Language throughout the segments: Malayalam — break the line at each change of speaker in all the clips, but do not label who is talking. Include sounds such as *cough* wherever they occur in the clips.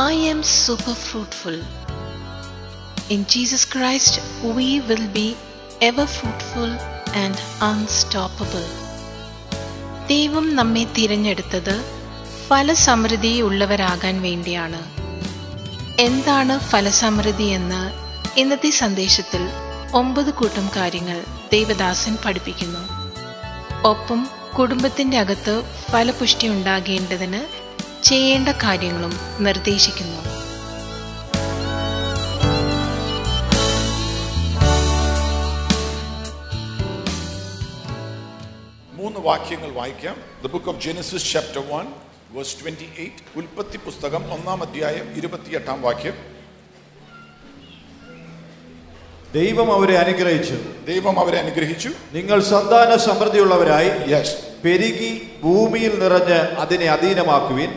I am super fruitful. In Jesus Christ, we will be ever fruitful and unstoppable. ദൈവം നമ്മെ തിരഞ്ഞെടുത്തത് ഫലസമൃദ്ധി ഉള്ളവരാകാൻ വേണ്ടിയാണ് എന്താണ് ഫലസമൃദ്ധി എന്ന് ഇന്നത്തെ സന്ദേശത്തിൽ ഒമ്പത് കൂട്ടം കാര്യങ്ങൾ ദേവദാസൻ പഠിപ്പിക്കുന്നു ഒപ്പം കുടുംബത്തിന്റെ അകത്ത് ഫലപുഷ്ടി ഉണ്ടാകേണ്ടതിന് ചെയ്യേണ്ട കാര്യങ്ങളും നിർദ്ദേശിക്കുന്നു.
മൂന്ന് വാക്യങ്ങൾ വായിക്കാം. The book of Genesis chapter one verse twenty eight ഉൽപ്പത്തി പുസ്തകം ഒന്നാം അധ്യായം ഇരുപത്തിയെട്ടാം വാക്യം.
ദൈവം അവരെ അനുഗ്രഹിച്ചു.
ദൈവം അവരെ അനുഗ്രഹിച്ചു.
നിങ്ങൾ സന്താന സമൃദ്ധിയുള്ളവരായി
യെസ്
പെരുകി ഭൂമിയിൽ നിറഞ്ഞ് അതിനെ അധീനമാക്കുവിൻ.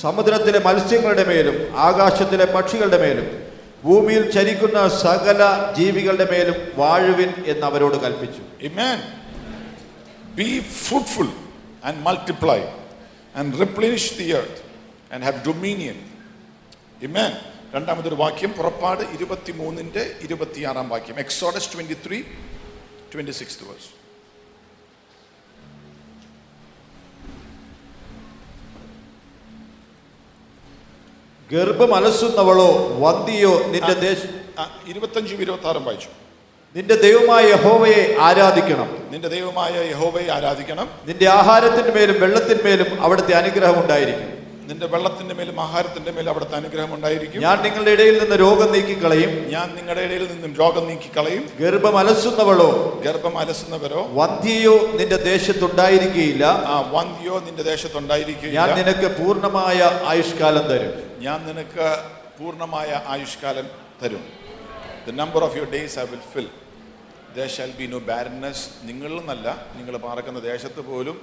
സമുദ്രത്തിലെ മത്സ്യങ്ങളുടെ മേലും ആകാശത്തിലെ പക്ഷികളുടെ മേലും ഭൂമിയിൽ ചരിക്കുന്ന സകല ജീവികളുടെ മേലും വാഴുവിൻ എന്ന് അവരോട് കൽപ്പിച്ചു.
Be Be fruitful and multiply and replenish the earth and have dominion. രണ്ടാമതൊരു വാക്യം പുറപ്പാട് ഇരുപത്തി മൂന്നിന്റെ ഇരുപത്തിയാറാം വാക്യം. Exodus twenty three twenty six verse
ഗർഭം അലസുന്നവളോ വന്തിയോ നിന്റെ ദേശം
ഇരുപത്തഞ്ചും ഇരുപത്തി ആറും വായിച്ചു.
നിന്റെ ദൈവമായ യഹോവയെ ആരാധിക്കണം.
നിന്റെ ദൈവമായ യഹോവയെ ആരാധിക്കണം.
നിന്റെ ആഹാരത്തിന്മേലും വെള്ളത്തിന്മേലും അവിടുത്തെ അനുഗ്രഹം ഉണ്ടായിരിക്കും.
നിന്റെ വെള്ളത്തിന്റെ മേലും ആഹാരത്തിന്റെ മേലും അവിടുത്തെ അനുഗ്രഹം ഉണ്ടായിരിക്കും.
ഞാൻ നിങ്ങളുടെ ഇടയിൽ നിന്ന് രോഗം നീക്കി കളയും
ഞാൻ നിങ്ങളുടെ ഇടയിൽ നിന്നും രോഗം നീക്കി കളയും
ഗർഭം അലസുന്നവളോ
ഗർഭം അലസുന്നവരോ
വന്ധ്യയോ നിന്റെ ദേശത്തുണ്ടായിരിക്കുകയില്ല
ആ വന്ധ്യോ നിന്റെ
ഞാൻ നിനക്ക് പൂർണമായ ആയുഷ്കാലം തരും.
ഞാൻ നിനക്ക് പൂർണമായ ആയുഷ്കാലം തരും. The number of your days I will fill shall be no barrenness നിങ്ങളിൽ നിന്നല്ല നിങ്ങൾ പാർക്കുന്ന ദേശത്ത് പോലും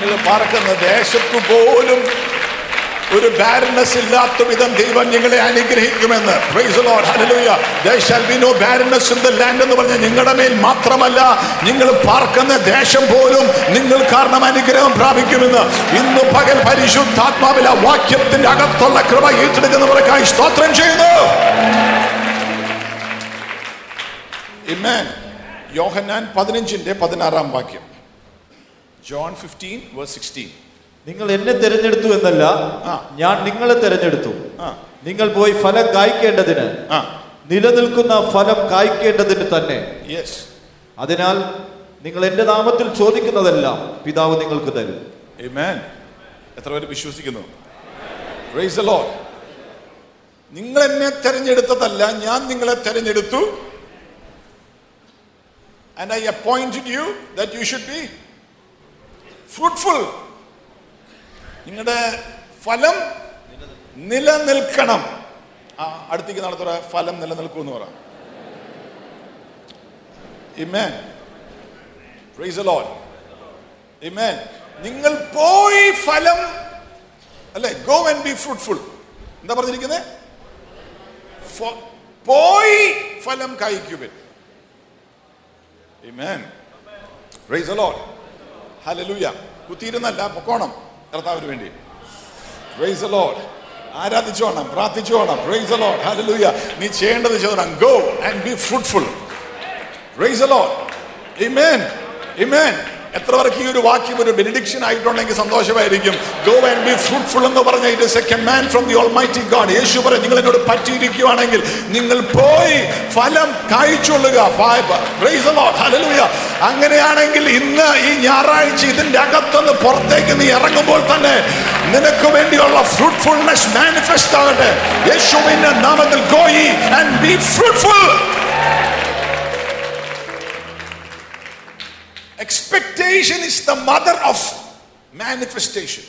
നിങ്ങൾ പറക്കുന്ന ദേശത്തു പോലും ഒരു ബാരനസ് ഇല്ലാത്ത വിധം ദൈവം നിങ്ങളെ അനുഗ്രഹിക്കുമെന്ന്. Land എന്ന് പറഞ്ഞ നിങ്ങളുടെ മേൽ മാത്രമല്ല നിങ്ങൾ പാർക്കുന്ന ദേശം പോലും നിങ്ങൾ കാരണം അനുഗ്രഹം പ്രാപിക്കുമെന്ന്. ഇന്ന് പകൽ പരിശുദ്ധാത്മാവില വാക്യത്തിന്റെ അകത്തുള്ള കൃപ ഏറ്റെടുക്കുന്നവർക്കായി സ്തോത്രം ചെയ്യുന്നു. യോഹന്നാൻ പതിനഞ്ചിന്റെ പതിനാറാം വാക്യം. ജോൺ ഫിഫ്റ്റീൻ വേഴ്സ് സിക്സ്റ്റീൻ
നിങ്ങൾ എന്നെ തിരഞ്ഞെടുത്തു എന്നല്ല ഞാൻ നിങ്ങളെ തിരഞ്ഞെടുത്തു. നിങ്ങൾ പോയി ഫലം കായ്ക്കേണ്ടതിന് നിലനിൽക്കുന്ന ഫലം കായ്ക്കേണ്ടതിന് തന്നെ.
യെസ്
അതിനാൽ നിങ്ങൾ എന്റെ നാമത്തിൽ ചോദിക്കുന്നതെല്ലാം പിതാവ് നിങ്ങൾക്ക് തരും.
എത്ര പേര് വിശ്വസിക്കുന്നു. നിങ്ങൾ എന്നെ തെരഞ്ഞെടുത്തതല്ല ഞാൻ നിങ്ങളെ തെരഞ്ഞെടുത്തു. Appointed you that you should be fruitful. നിങ്ങളുടെ ഫലം നിലനിൽക്കണം. ആ അടുത്തേക്ക് നടത്തുക ഫലം നിലനിൽക്കും എന്ന് പറയാം ഇമേൻ the Lord. Amen. നിങ്ങൾ പോയി ഫലം അല്ലെ ഗോ ആൻഡ് ബി ഫ്രൂട്ട്ഫുൾ എന്താ പറഞ്ഞിരിക്കുന്നത് പോയി ഫലം കായ്ക്കുവിൻ ഇമേൻ Praise the ഹലലൂയ കുത്തിയിരുന്നല്ല പൊക്കോണം. കർത്താവിന് വേണ്ടി. റേസ് ലോഡ് ആരാധിച്ചു വേണം പ്രാർത്ഥിച്ചു വേണം. റേസ് ലോഡ് ഹലലൂയ നീ ചെയ്യേണ്ടത് ചോദനം go and be fruitful raise Lord amen amen എത്ര പേർക്ക് ഈ ഒരു വാക്യം ഒരു ബെനിഡിക്ഷൻ ആയിട്ടുണ്ടെങ്കിൽ സന്തോഷമായിരിക്കും. ഗോ ആൻഡ് ബി ഫ്രൂട്ട്ഫുൾ എന്ന് പറഞ്ഞ it is a command from the almighty God യേശു പറയും നിങ്ങൾ എന്നോട് പറ്റിയിരിക്കുവാണെങ്കിൽ നിങ്ങൾ പോയി ഫലം കായ്ച്ചുകൊള്ളുക അങ്ങനെയാണെങ്കിൽ ഇന്ന് ഈ ഞായറാഴ്ച ഇതിന്റെ അകത്തുനിന്ന് പുറത്തേക്ക് നീ ഇറങ്ങുമ്പോൾ തന്നെ നിനക്ക് വേണ്ടിയുള്ള ഫ്രൂട്ട്ഫുൾനെസ് മാനിഫെസ്റ്റ് ആകട്ടെ. യേശുവിന്റെ നാമത്തിൽ go and be fruitful Expectation is the mother of manifestation.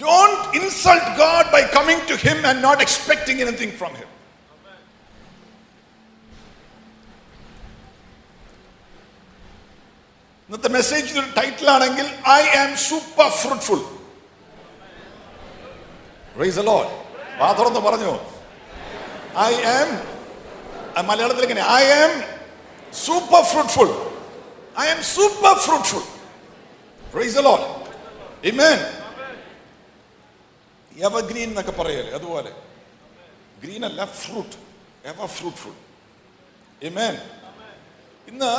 Don't insult God by coming to Him and not expecting anything from Him. ഇന്നത്തെ മെസ്സേജിന് ഒരു ടൈറ്റിൽ ആണെങ്കിൽ I am super fruitful rise Lord വാ തുറന്ന് പറഞ്ഞു ഐ ആം മലയാളത്തിൽ ഇങ്ങനെ I am super fruitful I am super fruitful praise Lord Amen. Evergreen എന്നൊക്കെ പറയല്ലേ അതുപോലെ. ഗ്രീൻ അല്ല ഫ്രൂട്ട് എവർ ഫ്രൂട്ട്ഫുൾ ഇമേൻ ഇന്ന്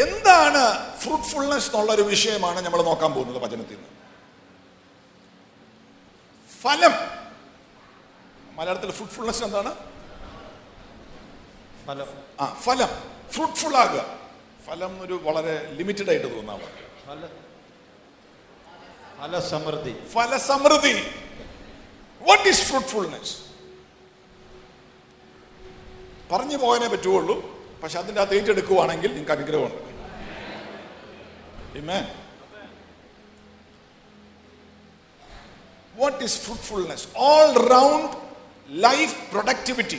എന്താണ് ഫ്രൂട്ട്ഫുൾനെസ് എന്നുള്ള ഒരു വിഷയമാണ് നമ്മൾ നോക്കാൻ പോകുന്നത് വചനത്തിൽ നിന്ന്. ഫലം. മലയാളത്തിൽ ഫ്രൂട്ട്ഫുൾനെസ് എന്താണ്? ആ ഫലം. ഫ്രൂട്ട്ഫുൾ ആകുക. ഫലം ഒരു വളരെ ലിമിറ്റഡ് ആയിട്ട് തോന്നാം
ഫല ഫലസമൃദ്ധി.
ഫലസമൃദ്ധി. വാട്ട് ഈസ് ഫ്രൂട്ട്ഫുൾനെസ് പറഞ്ഞു പോകാനേ പറ്റുള്ളൂ പക്ഷെ അതിന്റെ അകത്ത് ഏറ്റെടുക്കുവാണെങ്കിൽ നിങ്ങൾക്ക് അനുഗ്രഹമുണ്ട്. പിന്നെ what is fruitfulness all round life productivity.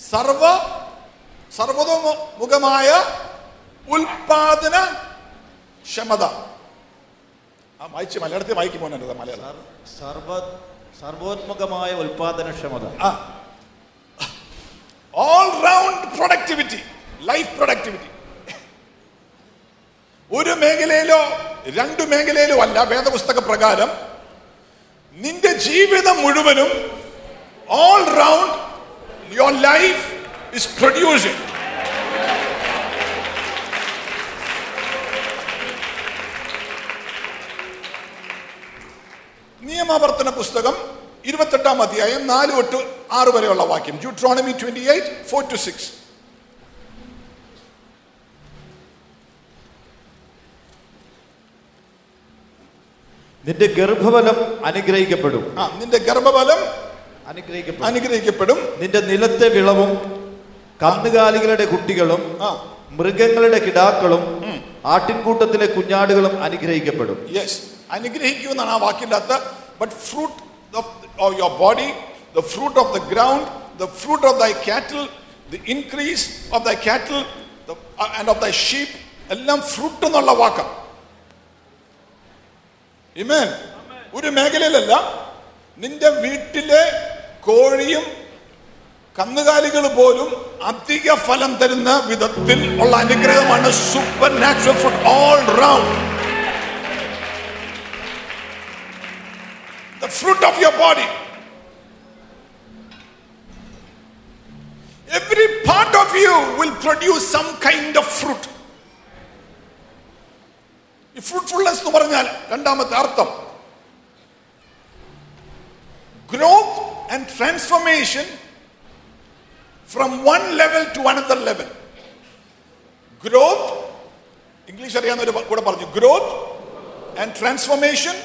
സർവ സർവതോമുഖമായ ഉൽപാദന ക്ഷമത. ആ വായിച്ച് മലയാളത്തിൽ വായിക്കും പോലെ മലയാളം.
സർ- സർവ സർവോത്മകമായ ഉൽപാദനക്ഷമത
ആ. All round productivity life productivity ഒരു മേഖലയിലോ രണ്ട് മേഖലയിലോ അല്ല വേദപുസ്തക പ്രകാരം നിന്റെ ജീവിതം മുഴുവനും all round your life is producing. നിയമാവർത്തന പുസ്തകം ഇരുപത്തെട്ടാം അധ്യായം നാല് തൊട്ട് ആറ് വരെയുള്ള വാക്യം. Deuteronomy twenty eight four to six
നിന്റെ ഗർഭഫലം അനുഗ്രഹിക്കപ്പെടും.
ആ നിന്റെ ഗർഭഫലം
അനുഗ്രഹിക്കപ്പെടും. നിന്റെ നിലത്തെ വിളവും കന്നുകാലികളുടെ കുട്ടികളും മൃഗങ്ങളുടെ കിടാക്കളും ആട്ടിൻകൂട്ടത്തിലെ കുഞ്ഞാടുകളും അനുഗ്രഹിക്കപ്പെടും.
യെസ് അനുഗ്രഹിക്കൂ എന്നാണ് ആ വാക്കിന്റെ but fruit of your body the fruit of the ground the fruit of thy cattle the increase of thy cattle and of thy sheep എല്ലാം ഫ്രൂട്ട് എന്നുള്ള വാക്കാണ് ഇമേൻ ഒരു മേഖലയിലല്ല നിന്റെ വീട്ടിലെ കോഴിയും കന്നുകാലികൾ പോലും അധിക ഫലം തരുന്ന വിധത്തിൽ ഉള്ള അനുഗ്രഹമാണ് supernatural food all round the fruit of your body. Every part of you will produce some kind of fruit. ഈ ഫ്രൂട്ട്ഫുൾനെസ് എന്ന് പറഞ്ഞാൽ രണ്ടാമത്തെ അർത്ഥം growth and transformation from one level to another level growth English അറിയാവുന്നവർ കൂടെ പറഞ്ഞു. Growth and transformation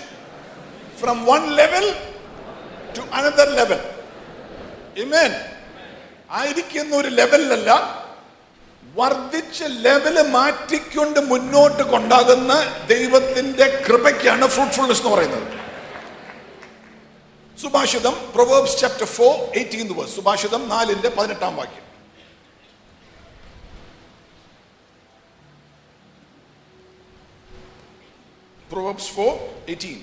from one level to another level amen ആയിരിക്കുന്ന ഒരു ലെവലിലല്ല വർദ്ധിച്ച ലെവൽ മാറ്റിക്കൊണ്ട് മുന്നോട്ട് കൊണ്ടാകുന്ന ദൈവത്തിന്റെ കൃപയ്ക്കാണ് ഫ്രൂട്ട്ഫുൾനെസ് എന്ന് പറയുന്നത്. സുഭാഷിതം Proverbs chapter four eighteen verse സുഭാഷിതം നാലിന്റെ പതിനെട്ടാം വാക്യം. Proverbs four eighteen.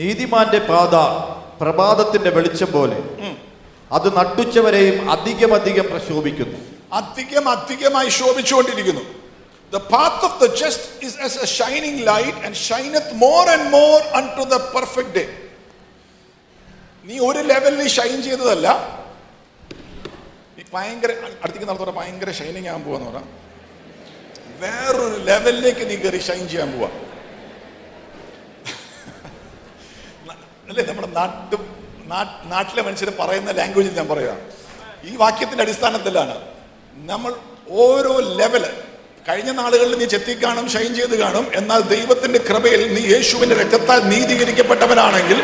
നീതിമാന്റെ പാത പ്രഭാതത്തിന്റെ വെളിച്ചം പോലെ. അത് നട്ടുച്ചവരെയും അധികം അധികം പ്രശോഭിക്കുന്നു.
അധികം അധികമായി ശോഭിച്ചുകൊണ്ടിരിക്കുന്നു. The path of the just is as a shining light and shineth more and more unto perfect day. നീ ഒരു ലെവലിൽ ഷൈൻ ചെയ്തതല്ല. ഭയങ്കര അടുത്തേക്ക് നടത്തോടെ ഭയങ്കര ഷൈനിങ് ആകാൻ പോവാന്ന് പറഞ്ഞാൽ വേറൊരു ലെവലിലേക്ക് നീ കയറി ഷൈൻ ചെയ്യാൻ പോവാ. *laughs* അല്ലേ നമ്മുടെ നാട്ടു നാട്ടിലെ മനുഷ്യർ പറയുന്ന ലാംഗ്വേജിൽ ഞാൻ പറയുക ഈ വാക്യത്തിന്റെ അടിസ്ഥാനത്തിലാണ് നമ്മൾ ഓരോ ലെവൽ കഴിഞ്ഞ നാളുകളിൽ നീ ചെത്തിക്കാണും ഷൈൻ ചെയ്ത് കാണും. എന്നാൽ ദൈവത്തിന്റെ കൃപയിൽ നീ യേശുവിന്റെ രക്തത്താൽ നീതീകരിക്കപ്പെട്ടവനാണെങ്കിൽ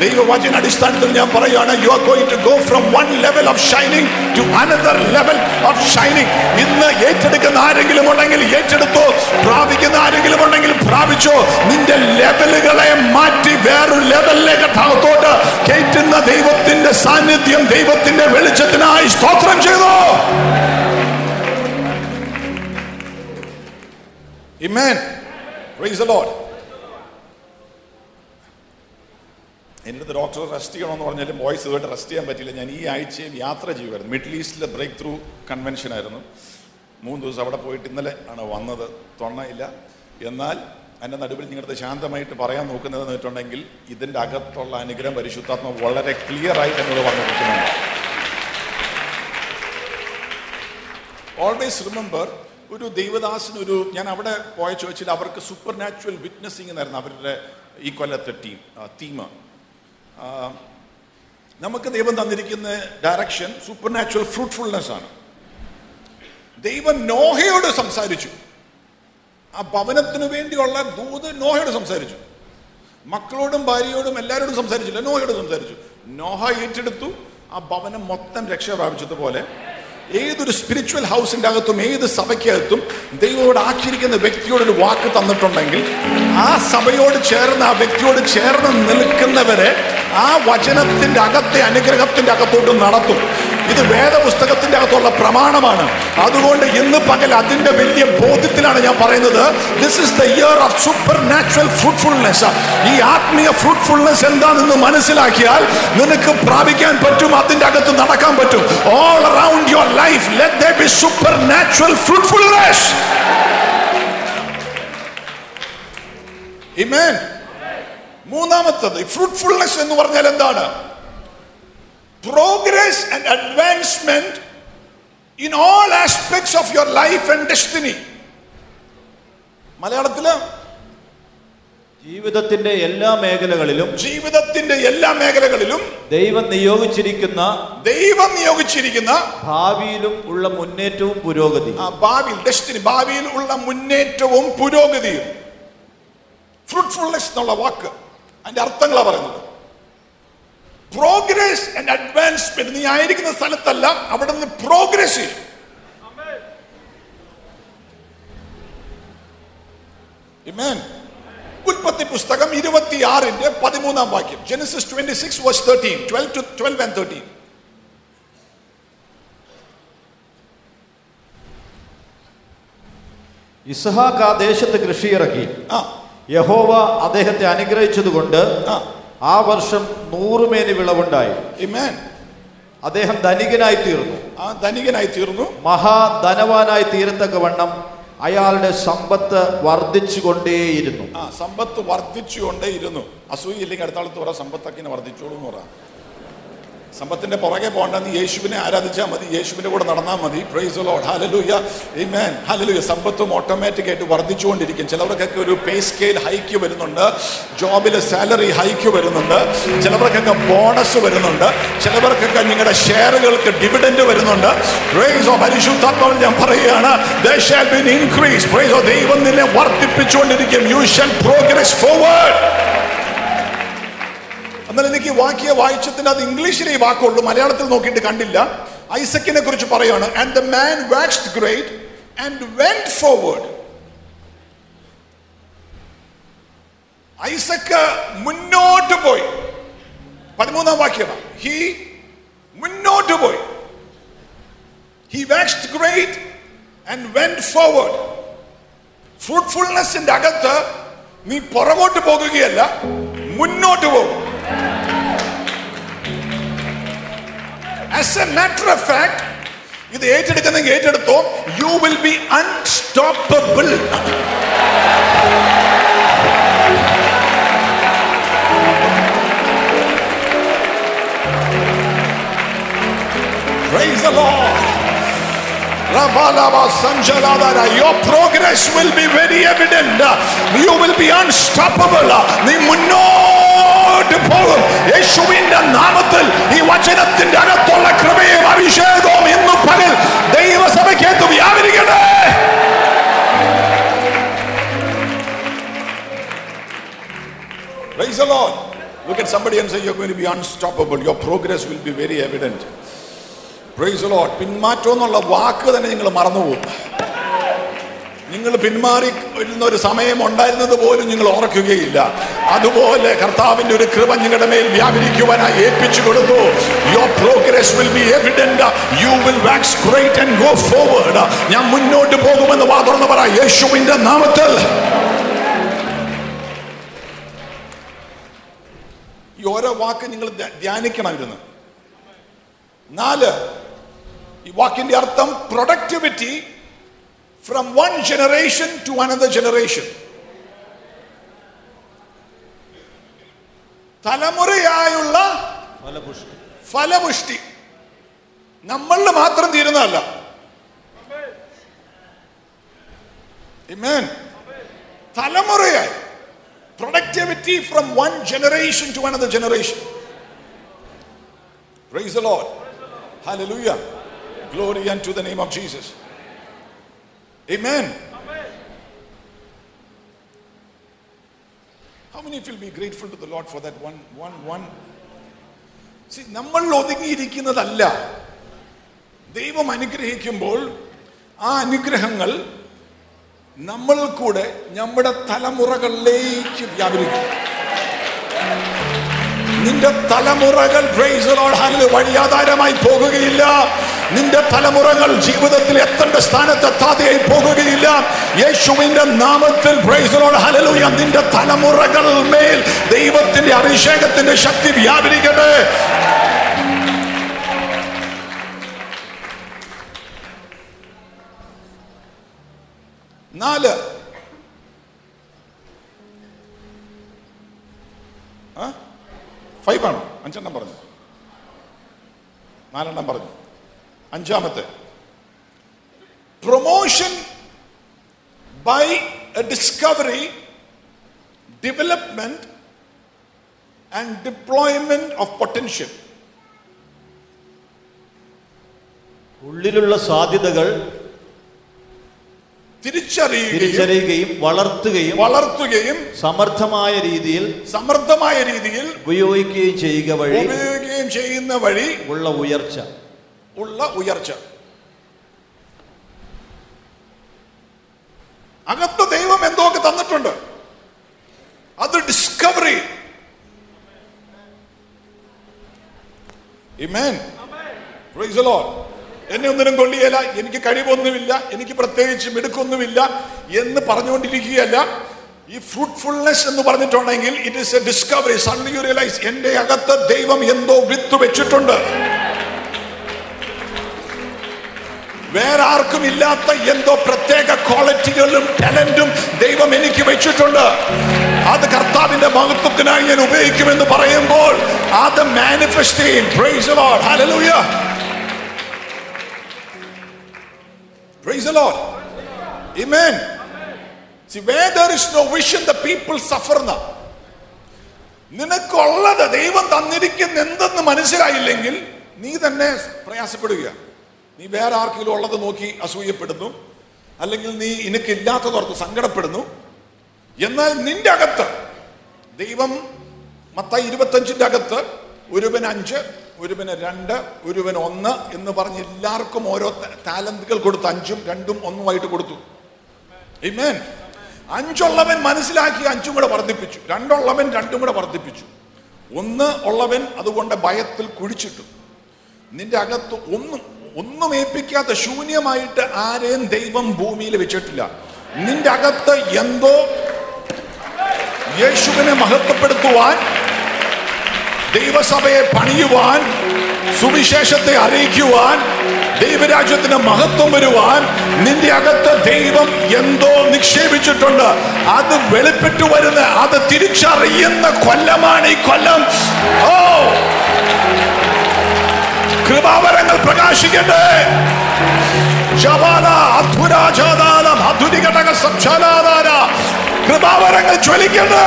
ദൈവവാചന അടിസ്ഥാനത്തിൽ ഞാൻ പറയുകയാണ് you are going to go from one level of shining to another level of shining ഇന്ന് ഏറ്റെടുക്കുന്ന ആരെങ്കിലും ഉണ്ടെങ്കിൽ ഏറ്റെടുത്തോ പ്രാപിക്കുന്ന ആരെങ്കിലും ഉണ്ടെങ്കിൽ പ്രാപിച്ചോ നിന്റെ ലെവലുകളെ മാറ്റി വേറൊരു ലെവലിലേക്ക് ഭാഗത്തോട്ട് കയറ്റുന്ന ദൈവത്തിന്റെ സാന്നിധ്യം ദൈവത്തിന്റെ വെളിച്ചത്തിനായി സ്തോത്രം ചെയ്തോ Amen. Praise the Lord. എന്റെ അടുത്ത് ഡോക്ടർ റെസ്റ്റ് ചെയ്യണമെന്ന് പറഞ്ഞാലും വോയിസ് ഇതുമായിട്ട് റെസ്റ്റ് ചെയ്യാൻ പറ്റില്ല. ഞാൻ ഈ ആഴ്ചയും യാത്ര ചെയ്യുമായിരുന്നു. മിഡിൽ ഈസ്റ്റിലെ ബ്രേക്ക് ത്രൂ കൺവെൻഷൻ ആയിരുന്നു. മൂന്ന് ദിവസം അവിടെ പോയിട്ട് ഇന്നലെ ആണ് വന്നത്. തൊണ്ണയില്ല. എന്നാൽ എന്റെ നടുവിൽ നിങ്ങളുടെ ശാന്തമായിട്ട് പറയാൻ നോക്കുന്നതെന്ന് വെച്ചിട്ടുണ്ടെങ്കിൽ ഇതിന്റെ അകത്തുള്ള അനുഗ്രഹം പരിശുദ്ധാത്മ വളരെ ക്ലിയറായിട്ട് എന്നോട് പറഞ്ഞു ഓൾവേസ് റിമെമ്പർ ഒരു ദൈവദാസന് ഒരു ഞാൻ അവിടെ പോയ ചോദിച്ചാൽ അവർക്ക് സൂപ്പർ നാച്ചുറൽ വിറ്റ്നസിങ് എന്നായിരുന്നു അവരുടെ ഈ കൊല്ലത്തെ ടീം തീം നമുക്ക് ദൈവം തന്നിരിക്കുന്ന ഡയറക്ഷൻ സൂപ്പർ നാച്ചുറൽ ഫ്രൂട്ട്ഫുൾനെസ് ആണ്. ദൈവം നോഹയോട് സംസാരിച്ചു. ആ ഭവനത്തിനു വേണ്ടിയുള്ള ദൂത് നോഹയോട് സംസാരിച്ചു. മക്കളോടും ഭാര്യയോടും എല്ലാവരോടും സംസാരിച്ചില്ല നോഹയോട് സംസാരിച്ചു. നോഹ ഏറ്റെടുത്തു ആ ഭവനം മൊത്തം രക്ഷ പ്രാപിച്ചതുപോലെ ഏതൊരു സ്പിരിച്വൽ ഹൗസിന്റെ അകത്തും ഏത് സഭയ്ക്കകത്തും ദൈവത്തോട് ആക്കിയിരിക്കുന്ന വ്യക്തിയോട് ഒരു വാക്ക് തന്നിട്ടുണ്ടെങ്കിൽ ആ സഭയോട് ചേർന്ന് ആ വ്യക്തിയോട് ചേർന്ന് നിൽക്കുന്നവരെ ആ വചനത്തിന്റെ അകത്തെ അനുഗ്രഹത്തിന്റെ അകത്തോട്ട് നടത്തും. ഇത് വേദപുസ്തകത്തിന്റെ അകത്തുള്ള പ്രമാണമാണ്. അതുകൊണ്ട് ഇന്ന് പകൽ അതിന്റെ വലിയ ബോധ്യത്തിലാണ് ഞാൻ പറയുന്നത്. This is the year of supernatural fruitfulness ഈ ആത്മീയ ഫ്രൂട്ട്ഫുൾനെസ് എന്താണെന്ന് മനസ്സിലാക്കിയാൽ നിനക്ക് പ്രാപിക്കാൻ പറ്റും അതിന്റെ അകത്ത് നടക്കാൻ പറ്റും. All around your life let be supernatural fruitfulness Amen. മൂന്നാമത്തത് ഫ്രൂട്ട്ഫുൾനെസ് എന്ന് പറഞ്ഞാൽ എന്താണ്? Progress and advancement in all aspects of your life and destiny മലയാളത്തിൽ?
ജീവിതത്തിന്റെ എല്ലാ മേഖലകളിലും
ജീവിതത്തിന്റെ എല്ലാ മേഖലകളിലും
ദൈവം നിയോഗിച്ചിരിക്കുന്ന
ദൈവം നിയോഗിച്ചിരിക്കുന്ന
ഭാവിയിലും ഉള്ള മുന്നേറ്റവും പുരോഗതി.
ഭാവിയിൽ ഡെസ്റ്റിനി ഭാവിയിൽ ഉള്ള മുന്നേറ്റവും പുരോഗതിയും. ഫ്രൂട്ട്ഫുൾനെസ് എന്നുള്ള വാക്ക്. അതിന്റെ അർത്ഥങ്ങളാ പറയുന്നത്. പ്രോഗ്രസ് ആൻഡ് അഡ്വാൻസ്മെന്റ് നീ ആയിരിക്കുന്ന സ്ഥലത്തല്ല അവിടെ നിന്ന് പ്രോഗ്രസ് ചെയ്യും. ഉൽപ്പത്തി പുസ്തകം ഇരുപത്തിയാറിന്റെ പതിമൂന്നാം വാക്യം. Genesis twenty six verse thirteen twelve to twelve and thirteen
ഇസഹാക്ക് ആ ദേശത്ത് കൃഷിയിറക്കി.
ആ.
യഹോവ അദ്ദേഹത്തെ അനുഗ്രഹിച്ചതുകൊണ്ട്
ആ.
ആ വർഷം നൂറുമേനി വിളവുണ്ടായി. അദ്ദേഹം ധനികനായി തീർന്നു.
ആ ധനികനായി തീർന്നു.
മഹാധനവാനായി തീരത്തക്കവണ്ണം അയാളുടെ സമ്പത്ത് വർദ്ധിച്ചുകൊണ്ടേയിരുന്നു.
ആ സമ്പത്ത് വർദ്ധിച്ചുകൊണ്ടേയിരുന്നു. അസൂയില്ലെങ്കിൽ അടുത്താളത്ത് പറ സമ്പത്തൊക്കെ വർദ്ധിച്ചോളൂ എന്ന് പറ. സമ്പത്തിന്റെ പുറകെ പോകണ്ടെന്ന് യേശുവിനെ ആരാധിച്ചാൽ മതി യേശുവിന്റെ കൂടെ നടന്നാൽ മതി. Praise Lord hallelujah Amen. Hallelujah സമ്പത്തും ഓട്ടോമാറ്റിക് ആയിട്ട് വർദ്ധിച്ചുകൊണ്ടിരിക്കും. ചിലവർക്കൊക്കെ ഒരു പേ സ്കെയിൽ ഹൈക്ക് വരുന്നുണ്ട്. ജോബിലെ സാലറി ഹൈക്ക് വരുന്നുണ്ട്. ചിലവർക്കൊക്കെ ബോണസ് വരുന്നുണ്ട്. ചിലവർക്കൊക്കെ നിങ്ങളുടെ ഷെയറുകൾക്ക് ഡിവിഡൻഡ് വരുന്നുണ്ട്. പ്രൈസ് ഓഫ് ഞാൻ പറയുകയാണ് ദൈവം നിന്നെ വർദ്ധിപ്പിച്ചുകൊണ്ടിരിക്കും. You shall progress forward. എന്നാൽ എനിക്ക് വാക്കിയ വായിച്ചതിന് അത് ഇംഗ്ലീഷിലെ ഈ വാക്കുള്ളൂ. മലയാളത്തിൽ നോക്കിയിട്ട് കണ്ടില്ല. ഐസക്കിനെ കുറിച്ച് പറയാണ്. And the man waxed great and went forward Isaac മുന്നോട്ട് പോയി. പതിമൂന്നാം വാക്യമാണ് ഹി മുന്നോട്ട് പോയി. He waxed great and went forward ഫ്രൂട്ട്ഫുൾനെസിന്റെ അകത്ത് നീ പുറകോട്ട് പോകുകയല്ല മുന്നോട്ട് പോകും. As a matter of fact ഇത് ഏറ്റെടുക്കുന്നെങ്കിൽ ഏറ്റെടുത്തോ you will be unstoppable Praise the Lord. Rabalaba Sanjaladara. Your progress will be very evident. You will be unstoppable. നീ മുന്നോട്ട് പോകും യേശുവിന്റെ നാമത്തിൽ ഈ വചനത്തിന്റെ അകത്തുള്ള കൃപയും അഭിഷേകവും ഇന്ന് പകൽ ദൈവസഭയ്ക്കകത്ത് വ്യാപരിക്കട്ടെ Praise the Lord. Look at somebody and say, You're going to be unstoppable. Your progress will be very evident. Praise Lord പിന്മാറ്റം എന്നുള്ള വാക്ക് തന്നെ നിങ്ങൾ മറന്നുപോകും നിങ്ങൾ പിന്മാറി വരുന്ന ഒരു സമയം ഉണ്ടായിരുന്നത് പോലും നിങ്ങൾ ഓർക്കുകയില്ല. അതുപോലെ കർത്താവിന്റെ ഒരു കൃപ നിങ്ങളുടെ മേൽ വ്യാപരിക്കുവാനായി ഏൽപ്പിച്ചു കൊടുത്തു. Your progress will be evident you will wax great and go forward ഞാൻ മുന്നോട്ട് പോകുമെന്ന് വാതുറന്ന് പറയാം പറ യേശുവിന്റെ നാമത്തിൽ. ഈ ഓരോ വാക്ക് നിങ്ങൾ ധ്യ- ധ്യാനിക്കണം ഇരുന്ന് നാല് ഈ വാക്കിന്റെ അർത്ഥം productivity from one generation to another generation തലമുറയായുള്ള
ഫലപുഷ്ടി
ഫലപുഷ്ടി നമ്മളിൽ മാത്രം തീരുന്നതല്ല Amen. തലമുറയായി productivity from one generation to another generation Praise the Lord. Hallelujah. Glory unto the name of Jesus. Amen. How many of you will be grateful to the Lord for that one, one, one? See, നമ്മൾ ഒതുങ്ങിയിരിക്കുന്നതല്ല ദൈവം അനുഗ്രഹിക്കുമ്പോൾ ആ അനുഗ്രഹങ്ങൾ നമ്മൾ കൂടെ നമ്മുടെ തലമുറകളിലേക്ക് വ്യാപരിക്കും നിന്റെ തലമുറകൾ വഴിയാധാരമായി പോകുകയില്ല നിന്റെ തലമുറകൾ ജീവിതത്തിൽ എത്തേണ്ട സ്ഥാനത്ത് എത്താതെയായി പോകുകയില്ല. യേശുവിന്റെ നാമത്തിൽ നിന്റെ തലമുറകൾ മേൽ ദൈവത്തിന്റെ അഭിഷേകത്തിന്റെ ശക്തി വ്യാപരിക്കട്ടെ. നാല്. ഫൈവ് ആണോ? അഞ്ചെണ്ണം പറഞ്ഞു. നാലെണ്ണം പറഞ്ഞു. അഞ്ചാമത്തെ. Promotion by a discovery development and deployment of potential
ഉള്ളിലുള്ള സാധ്യതകൾ
തിരിച്ചറിയുകയും
വളർത്തുകയും
വളർത്തുകയും
സമർത്ഥമായ രീതിയിൽ
സമർത്ഥമായ രീതിയിൽ
ഉപയോഗിക്കുകയും ചെയ്യുക വഴി
ഉപയോഗിക്കുകയും ചെയ്യുന്ന വഴി
ഉള്ള ഉയർച്ച.
ഉള്ള ഉയർച്ച. അകത്ത് ദൈവം എന്തൊക്കെ തന്നിട്ടുണ്ട്? അത് ഡിസ്കവറി. എന്നെ ഒന്നിനും കൊള്ളിയല്ല എനിക്ക് കഴിവൊന്നുമില്ല. എനിക്ക് പ്രത്യേകിച്ച് മിടുക്കൊന്നുമില്ല എന്ന് പറഞ്ഞുകൊണ്ടിരിക്കുകയല്ല. ഈ ഫ്രൂട്ട്ഫുൾനെസ് എന്ന് പറഞ്ഞിട്ടുണ്ടെങ്കിൽ it is a discovery son you realise എന്റെ അകത്ത് ദൈവം എന്തോ വിത്ത് വെച്ചിട്ടുണ്ട്. വേറെ ആർക്കും ഇല്ലാത്ത എന്തോ പ്രത്യേക ക്വാളിറ്റികളും ടാലന്റും ദൈവം എനിക്ക് വെച്ചിട്ടുണ്ട് അത് കർത്താവിന്റെ മഹത്വത്തിനായി ഞാൻ ഉപയോഗിക്കുമെന്ന് പറയുമ്പോൾ അത് മാനിഫെസ്റ്റ് ചെയ്യും Lord. Amen. See, there is no the people suffer. നിനക്കുള്ളത് ദൈവം തന്നിരിക്കുന്ന എന്തെന്ന് മനസ്സിലായില്ലെങ്കിൽ നീ തന്നെ പ്രയാസപ്പെടുക നീ വേറെ ആർക്കെങ്കിലും ഉള്ളത് നോക്കി അസൂയപ്പെടുന്നു. അല്ലെങ്കിൽ നീ നിനക്കില്ലാത്തതോർത്ത് സങ്കടപ്പെടുന്നു. എന്നാൽ നിന്റെ അകത്ത് ദൈവം മത്തായി ഇരുപത്തഞ്ചിന്റെ അകത്ത് ഒരുവൻ അഞ്ച് ഒരുവന് രണ്ട് ഒരുവൻ ഒന്ന് എന്ന് പറഞ്ഞ് എല്ലാവർക്കും ഓരോ ടാലന്റുകൾ കൊടുത്തു അഞ്ചും രണ്ടും ഒന്നുമായിട്ട് കൊടുത്തു. അഞ്ചുള്ളവൻ മനസ്സിലാക്കി അഞ്ചും കൂടെ വർദ്ധിപ്പിച്ചു. രണ്ടുള്ളവൻ രണ്ടും കൂടെ വർദ്ധിപ്പിച്ചു. ഒന്ന് ഉള്ളവൻ അതുകൊണ്ട് ഭയത്തിൽ കുഴിച്ചിട്ടു. നിന്റെ അകത്ത് ഒന്നും ഒന്നും ഏൽപ്പിക്കാത്ത ശൂന്യമായിട്ട് ആരെയും ദൈവം ഭൂമിയിൽ വെച്ചിട്ടില്ല. നിന്റെ അകത്ത് എന്തോ യേശുവിനെ മഹത്വപ്പെടുത്തുവാൻ ദൈവസഭയെ പണിയുവാൻ സുവിശേഷത്തെ അറിയിക്കുവാൻ ദൈവരാജ്യത്തിന് മഹത്വം വരുവാൻ നിന്റെ അകത്ത് ദൈവം എന്തോ നിക്ഷേപിച്ചിട്ടുണ്ട്. അത് വെളിപ്പെട്ടു വരുന്ന അത് തിരിച്ചറിയുന്ന കൊല്ലമാണ് ഈ കൊല്ലം. ഓ! കൃപാവരങ്ങൾ പ്രകാശിക്കട്ടെ. കൃപാവരങ്ങൾ ജ്വലിക്കട്ടെ.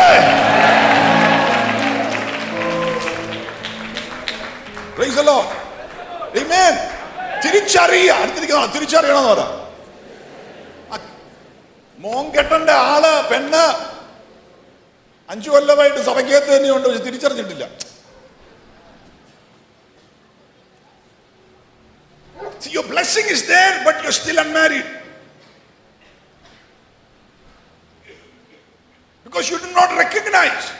തിരിച്ചറിയ അടുത്തിരിക്കുന്ന തിരിച്ചറിയണമെന്ന് പറ. മോങ്കെട്ടന്റെ ആൾ പെണ്ണ് അഞ്ചു കൊല്ലമായിട്ട് സഭയ്ക്കകത്ത് തന്നെയുണ്ട് പക്ഷെ തിരിച്ചറിഞ്ഞിട്ടില്ല. See, your blessing is there, but you're still unmarried. Because you do not recognize.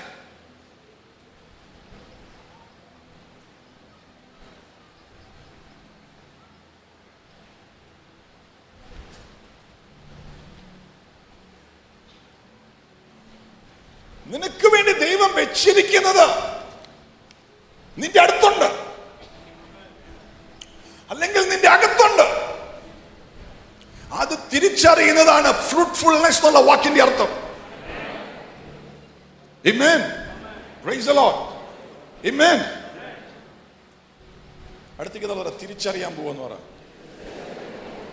നിനക്ക് വേണ്ടി ദൈവം വെച്ചിരിക്കുന്നത് നിന്റെ അടുത്തുണ്ട് അല്ലെങ്കിൽ നിന്റെ അകത്തുണ്ട്. അത് തിരിച്ചറിയുന്നതാണ് ഫ്രൂട്ട്ഫുൾനെസ് എന്നുള്ള വാക്കിന്റെ അർത്ഥം. ഇമേൻ ഇമേൻ. അടുത്തേക്ക് പറ തിരിച്ചറിയാൻ പോവെന്ന് പറ.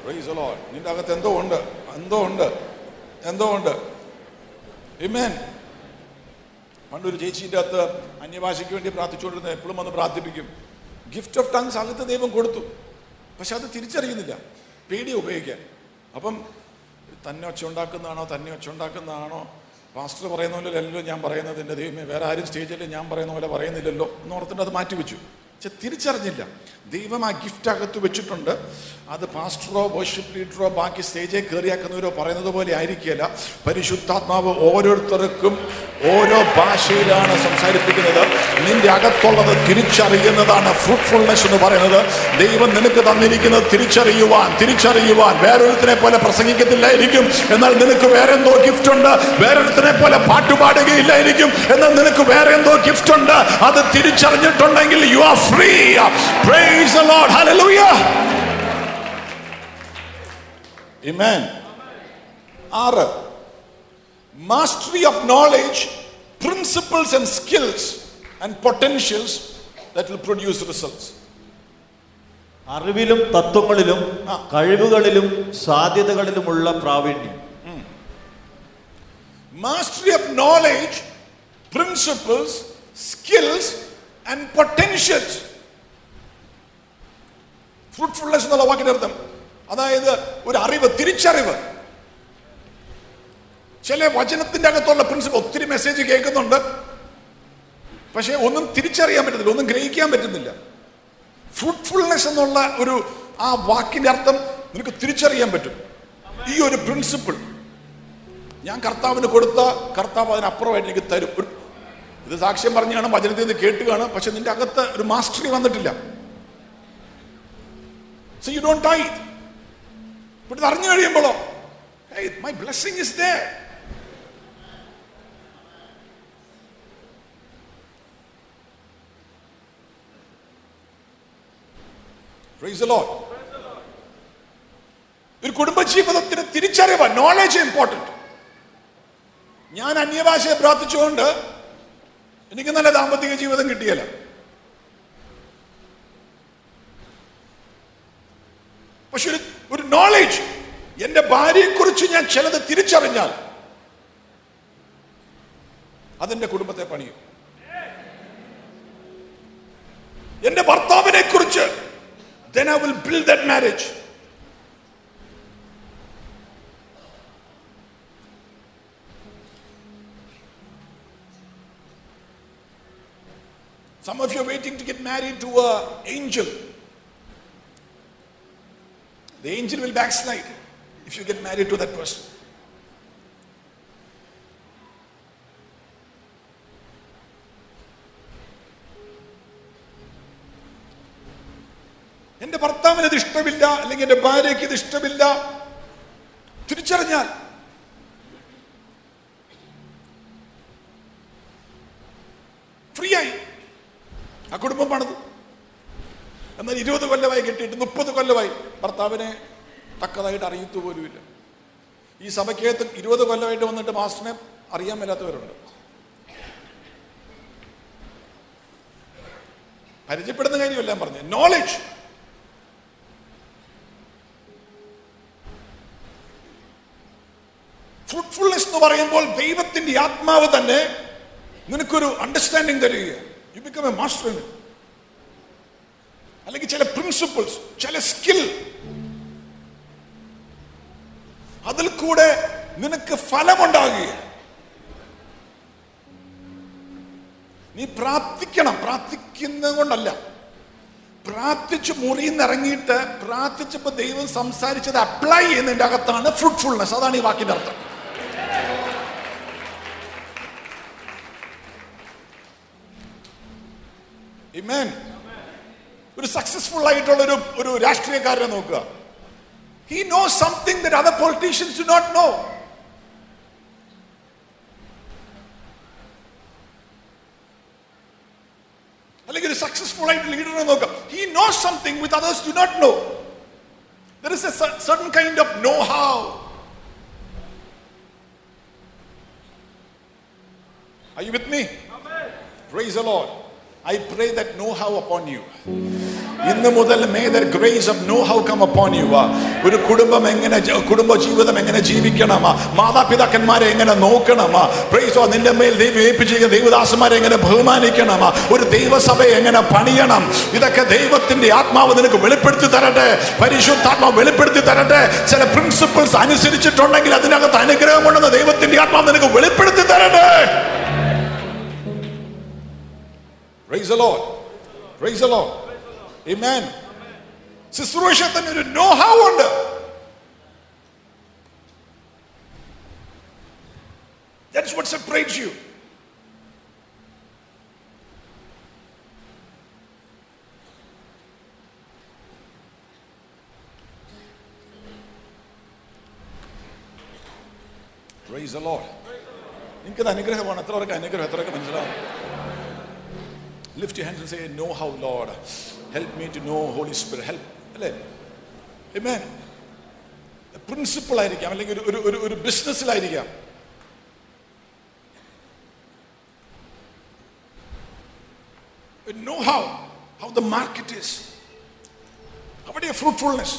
Praise the Lord. നിന്റെ അകത്ത് എന്തോ ഉണ്ട്. എന്തോ ഉണ്ട്. എന്തോ ഉണ്ട്. ഇമേൻ പണ്ടൊരു ചേച്ചീന്റെ അകത്ത് അന്യഭാഷയ്ക്ക് വേണ്ടി പ്രാർത്ഥിച്ചുകൊണ്ടിരുന്നത് എപ്പോഴും വന്ന് പ്രാർത്ഥിപ്പിക്കും. ഗിഫ്റ്റ് ഓഫ് ടങ്സ് അകത്ത് ദൈവം കൊടുത്തു. പക്ഷെ അത് തിരിച്ചറിയുന്നില്ല. പേടി ഉപയോഗിക്കാൻ. അപ്പം തന്നെ ഒച്ച ഉണ്ടാക്കുന്നതാണോ തന്നെ ഒച്ച ഉണ്ടാക്കുന്നതാണോ പാസ്റ്റർ പറയുന്ന പോലെ അല്ലല്ലോ ഞാൻ പറയുന്നത്. എന്റെ ദൈവമേ വേറെ ആരും സ്റ്റേജിൽ ഞാൻ പറയുന്ന പോലെ പറയുന്നില്ലല്ലോ എന്ന് ഓർത്തിട്ട് അത് മാറ്റിവെച്ചു. പക്ഷെ തിരിച്ചറിഞ്ഞില്ല. ദൈവം ആ ഗിഫ്റ്റ് അകത്ത് വെച്ചിട്ടുണ്ട്. അത് പാസ്റ്ററോ വർഷിപ്പ് ലീഡറോ ബാക്കി സ്റ്റേജേ കയറിയാക്കുന്നവരോ പറയുന്നത് പോലെ ആയിരിക്കില്ല പരിശുദ്ധാത്മാവ് ഓരോരുത്തർക്കും ഓരോ ഭാഷയിലാണ് സംസാരിപ്പിക്കുന്നത്. നിന്റെ അകത്തുള്ളത് തിരിച്ചറിയുന്നതാണ് ഫ്രൂട്ട്ഫുൾനെസ് എന്ന് പറയുന്നത്. ദൈവം നിനക്ക് തന്നിരിക്കുന്നത് തിരിച്ചറിയുവാൻ തിരിച്ചറിയുവാൻ. വേറൊരുത്തിനെ പോലെ പ്രസംഗിക്കത്തില്ലായിരിക്കും. എന്നാൽ നിനക്ക് വേറെ എന്തോ ഗിഫ്റ്റ് ഉണ്ട്. വേറൊരുത്തിനെ പോലെ പാട്ടുപാടുകയില്ലായിരിക്കും. എന്നാൽ നിനക്ക് വേറെ എന്തോ ഗിഫ്റ്റ് ഉണ്ട്. അത് തിരിച്ചറിഞ്ഞിട്ടുണ്ടെങ്കിൽ you are free Praise the Lord. Hallelujah. Amen. ആറ് mastery of knowledge, principles and skills and potentials that will produce results.
അറിവിലും തത്വങ്ങളിലും. കഴിവുകളിലും സാധ്യതകളിലുമുള്ള പ്രാവീണ്യം
Mastery of knowledge, principles, skills and potentials. Fruitfulness എന്നുള്ള വാക്കിന്റെ അർത്ഥം. അതായത് ഒരു അറിവ് തിരിച്ചറിവ്. ചില വചനത്തിന്റെ അകത്തുള്ള പ്രിൻസിപ്പൾ ഒത്തിരി മെസ്സേജ് കേൾക്കുന്നുണ്ട്. പക്ഷേ ഒന്നും തിരിച്ചറിയാൻ പറ്റുന്നില്ല ഒന്നും ഗ്രഹിക്കാൻ പറ്റുന്നില്ല. ഫ്രൂട്ട്ഫുൾനെസ് എന്നുള്ള ഒരു ആ വാക്കിന്റെ അർത്ഥം നിനക്ക് തിരിച്ചറിയാൻ പറ്റും. ഈ ഒരു പ്രിൻസിപ്പിൾ ഞാൻ കർത്താവിന് കൊടുത്ത കർത്താവ് അതിനപ്പുറമായിട്ട് എനിക്ക് തരും. ഒരു- ഇത് സാക്ഷ്യം പറഞ്ഞാണ് വചനത്തിൽ നിന്ന് കേട്ടുകയാണ് പക്ഷെ നിന്റെ അകത്ത് ഒരു മാസ്റ്ററി വന്നിട്ടില്ല. സോ യു ഡോണ്ട് ടൈ ഇത് അറിഞ്ഞു കഴിയുമ്പോഴോ മൈ ബ്ലെസ്സിങ് ഇസ് ദേ. ഒരു കുടുംബജീവിതത്തിന് തിരിച്ചറിവ് നോളജ് ഇമ്പോർട്ടന്റ് ഞാൻ അന്യഭാഷയെ പ്രാർത്ഥിച്ചുകൊണ്ട് എനിക്ക് നല്ല ദാമ്പത്തിക ജീവിതം കിട്ടിയല്ല പക്ഷെ ഒരു ഒരു നോളജ് എന്റെ ഭാര്യയെക്കുറിച്ച് ഞാൻ ചിലത് തിരിച്ചറിഞ്ഞാൽ അതെന്റെ കുടുംബത്തെ പണിയും എന്റെ ഭർത്താവിനെ കുറിച്ച് then I will build that marriage. Some of you are waiting to get married to an angel. The angel will backslide if you get married to that person. എന്റെ ഭർത്താവിന് ഇത് ഇഷ്ടമില്ല അല്ലെങ്കിൽ എന്റെ ഭാര്യയ്ക്ക് ഇത് ഇഷ്ടമില്ല തിരിച്ചറിഞ്ഞാൽ ഫ്രീ ആയി ആ കുടുംബം പണിത് എന്നാൽ ഇരുപത് കൊല്ലമായി കെട്ടിയിട്ട് മുപ്പത് കൊല്ലമായി ഭർത്താവിനെ തക്കതായിട്ട് അറിയത്തു പോലുമില്ല. ഈ സഭയ്ക്കകത്ത് ഇരുപത് കൊല്ലമായിട്ട് വന്നിട്ട് മാസ്റ്ററിനെ അറിയാൻ മേലാത്തവരുണ്ട്. പരിചയപ്പെടുന്ന കാര്യമല്ല ഞാൻ പറഞ്ഞു നോളജ് ഫ്രൂട്ട്ഫുൾനെസ് എന്ന് പറയുമ്പോൾ ദൈവത്തിന്റെ ആത്മാവ് തന്നെ നിനക്കൊരു അണ്ടർസ്റ്റാൻഡിങ് തരിക യു ബിക്കം എ മാസ്റ്റർ അല്ലെങ്കിൽ ചില പ്രിൻസിപ്പിൾസ് ചില സ്കിൽ അതിൽ കൂടെ നിനക്ക് ഫലമുണ്ടാകുക നീ പ്രാർത്ഥിക്കണം. പ്രാർത്ഥിക്കുന്നത് കൊണ്ടല്ല. പ്രാർത്ഥിച്ച് മുറിയിൽ നിന്ന് ഇറങ്ങിയിട്ട് പ്രാർത്ഥിച്ചപ്പോ ദൈവം സംസാരിച്ചത് അപ്ലൈ ചെയ്യുന്നതിന്റെ അകത്താണ് ഫ്രൂട്ട്ഫുൾനെസ് അതാണ് ഈ വാക്കിന്റെ അർത്ഥം. Amen. ഒരു സക്സസ്ഫുൾ ആയിട്ടുള്ള ഒരു ഒരു രാഷ്ട്രീയക്കാരനെ നോക്കുക he know something that other politicians do not know അല്ലെങ്കിൽ ഒരു സക്സസ്ഫുൾ ആയിട്ട് ലീഡറെ നോക്കാം he knows something with others do not know there is a certain kind of know how Are you with me? Praise the Lord. I pray that know how upon you. ഇന്ന് മുതൽ may the grace of know how come upon you ഒരു കുടുംബം എങ്ങനെ കുടുംബ ജീവിതം എങ്ങനെ ജീവിക്കണം? മാതാപിതാക്കന്മാരെ എങ്ങനെ നോക്കണം? Lord. നിന്റെ മേൽ ദൈവം ഏൽപ്പിച്ചിരിക്കുന്ന ദൈവദാസന്മാരെ എങ്ങനെ ബഹുമാനിക്കണം? ഒരു ദൈവസഭയെ എങ്ങനെ പണിയണം? ഇതൊക്കെ ദൈവത്തിന്റെ ആത്മാവ് നിനക്ക് വെളിപ്പെടുത്തി തരട്ടെ. പരിശുദ്ധാത്മാവ് വെളിപ്പെടുത്തി തരട്ടെ. ചില പ്രിൻസിപ്പിൾസ് അനുസരിച്ചിട്ടുണ്ടെങ്കിൽ അതിനകത്ത് അനുഗ്രഹമുണ്ടെന്ന് ദൈവത്തിന്റെ ആത്മാവ് നിനക്ക് വെളിപ്പെടുത്തി തരട്ടെ. Praise the Lord. Praise the Lord. Amen. ശുശ്രൂഷത്തിന് ഒരു നോ ഹൗ ഉണ്ട് That's what separates you. Praise the Lord. നിങ്ങൾക്കത് അനുഗ്രഹമാണ് എത്ര പേർക്ക് അനുഗ്രഹം എത്ര പേർക്ക് മനസ്സിലാവും Lift your hands and say, Know how, Lord. Help me to know Holy Spirit. Help. അല്ലേ Amen. പ്രിൻസിപ്പിൾ ആയിരിക്കാം അല്ലെങ്കിൽ ഒരു ഒരു ഒരു ഒരു ബിസിനസ്സിലായിരിക്കാം know how how the market is അവിടെ fruitfulness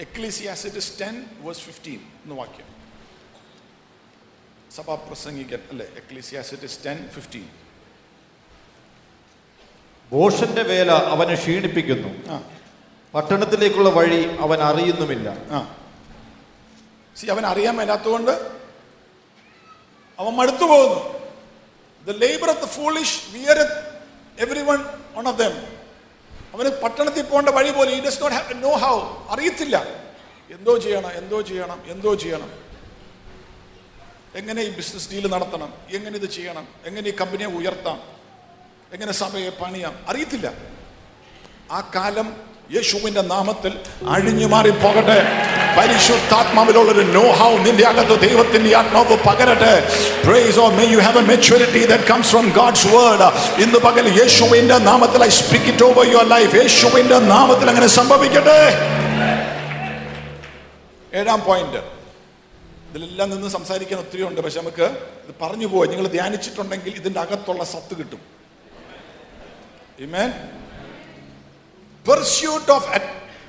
Ecclesiastes ten verse fifteen എന്ന് വാക്യം. സഭാപ്രസംഗിക്കൻ അല്ലെ? എക്ലീസിയാസിറ്റിസ് ടെൻ ഫിഫ്റ്റീൻ
ഭോഷന്റെ വേല അവനെ ക്ഷീണിപ്പിക്കുന്നു. പട്ടണത്തിലേക്കുള്ള വഴി അവൻ അറിയുന്നുമില്ല.
സി അവൻ അറിയാൻ മേലാത്തതുകൊണ്ട് അവൻ മടുത്തു പോകുന്നു. The labour of the foolish weary every one one of them അവന് പട്ടണത്തിൽ പോകേണ്ട വഴി പോലെ he does not have know how അറിയത്തില്ല. എന്തോ ചെയ്യണം എന്തോ ചെയ്യണം എന്തോ ചെയ്യണം. എങ്ങനെ ഈ ബിസിനസ് ഡീൽ നടത്തണം? എങ്ങനെ ഇത് ചെയ്യണം? എങ്ങനെ ഈ കമ്പനിയെ ഉയർത്താം? എങ്ങനെ സഭയെ പണിയാം? അറിയത്തില്ല. ആ കാലം യേശുവിന്റെ നാമത്തിൽ അഴിഞ്ഞു മാറി പോകട്ടെ പരിശുദ്ധാത്മാവിലുള്ള ഒരു നോ ഹൗ നിന്റെ അകത്ത് ദൈവത്തിന്റെ ആത്മാവ് പകരട്ടെ. Praise or may you have a maturity that comes from God's word ഇന്ന് പകൽ യേശുവിന്റെ നാമത്തിൽ I speak it over your life യേശുവിന്റെ നാമത്തിൽ അങ്ങനെ സംഭവിക്കട്ടെ. ഏഴാം പോയിന്റ് ഇതിലെല്ലാം നിന്ന് സംസാരിക്കാൻ ഒത്തിരി ഉണ്ട്. പക്ഷെ നമുക്ക് ഇത് പറഞ്ഞു പോയി നിങ്ങൾ ധ്യാനിച്ചിട്ടുണ്ടെങ്കിൽ ഇതിന്റെ അകത്തുള്ള സത്ത് കിട്ടും. Amen. Pursuit of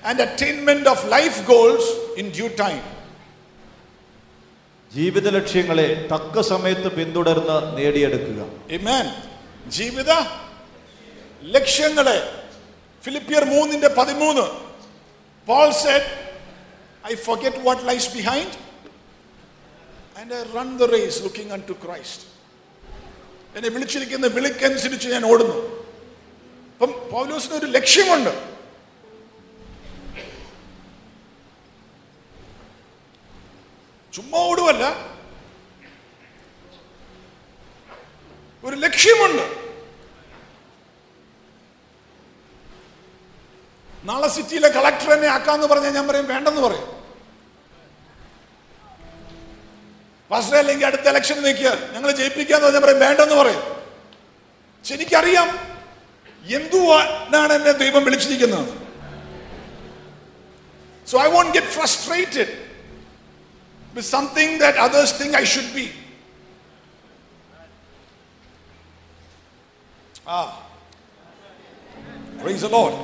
at- attainment of life goals in due time.
ജീവിത ലക്ഷ്യങ്ങളെ തക്ക സമയത്ത് പിന്തുടർന്ന് നേടിയെടുക്കുക.
Amen. ജീവിത ലക്ഷ്യങ്ങളെ. ഫിലിപ്പിയർ മൂന്നിന്റെ പതിമൂന്ന്. Paul said I forget what lies behind and I run the race looking unto Christ എന്നെ വിളിച്ചിരിക്കുന്ന വിളിക്കനുസരിച്ച് ഞാൻ ഓടുന്നു. അപ്പം പൗലോസിന് ഒരു ലക്ഷ്യമുണ്ട്. ചുമ്മാ ഓടുമല്ല ഒരു ലക്ഷ്യമുണ്ട്. നാളെ സിറ്റിയിലെ കളക്ടർ എന്നെ ആക്കാന്ന് പറഞ്ഞാൽ ഞാൻ പറയും വേണ്ടെന്ന് പറയും. പാസ്റ്റർ അല്ലെങ്കിൽ അടുത്ത ഇലക്ഷൻ നിൽക്കുക. ഞങ്ങൾ ജയിപ്പിക്കാന്ന് പറഞ്ഞാൽ പറയും വേണ്ടെന്ന് പറയും. പക്ഷെ എനിക്കറിയാം എന്തുവാണ് എന്നെ ദൈവം വിളിച്ചിരിക്കുന്നത്? So I won't get frustrated with something that others think I should be ആ പ്രൈസ് ദി ലോർഡ്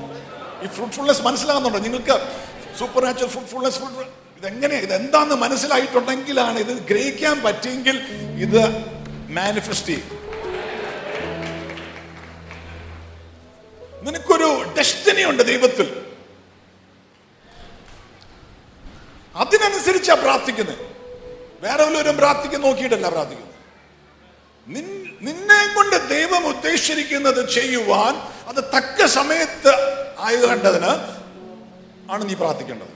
ഈ ഫ്രൂട്ട്ഫുൾനെസ് മനസ്സിലാകുന്നുണ്ടോ? നിങ്ങൾക്ക് സൂപ്പർ നാച്ചുറൽ ഫ്രൂട്ട്ഫുൾനെസ് ഫ്രൂട്ട് ഇതെങ്ങനെ? ഇത് എന്താന്ന് മനസ്സിലായിട്ടുണ്ടെങ്കിലാണ് ഇത് ഗ്രഹിക്കാൻ പറ്റിയെങ്കിൽ ഇത് മാനിഫെസ്റ്റ് ചെയ്യും. പ്രാർത്ഥിക്കുന്നത് വേറെ വല്ലവരും പ്രാർത്ഥിക്കാൻ നോക്കിയിട്ടല്ല പ്രാർത്ഥിക്കുന്നത് നിന്നെ കൊണ്ട് ദൈവം ഉദ്ദേശിച്ചിരിക്കുന്നത് ചെയ്യുവാൻ അത് തക്ക സമയത്ത് ആയകേണ്ടതിന് ആണ് നീ പ്രാർത്ഥിക്കേണ്ടത്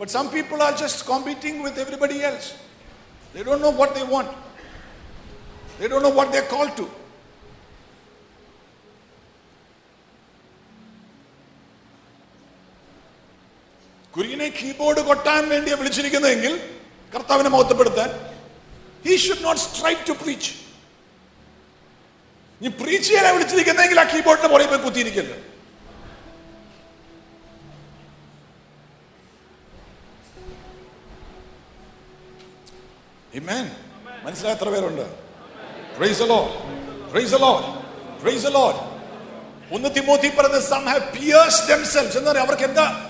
But some people are just competing with everybody else. They don't know what they want. They don't know what they're called to. കുര്യനെ കീബോർഡ് കൊട്ടാൻ വേണ്ടിയാണ് വിളിച്ചിരിക്കുന്നതെങ്കിൽ കർത്താവിനെ മഹത്വപ്പെടുത്താൻ he should not strike to preach നീ പ്രീച്ച് ചെയ്യാനാ വിളിച്ചിരിക്കുന്നതെങ്കിൽ ആ കീബോർഡിന്റെ പുറകെ പോയി കുത്തിയിരിക്കല്ല. മനസ്സിലായ എത്ര പേരുണ്ട്. ഒന്ന് തിമോത്തി പറഞ്ഞ സം ഹാവ് പിയേഴ്സ് അവർക്ക് എന്താ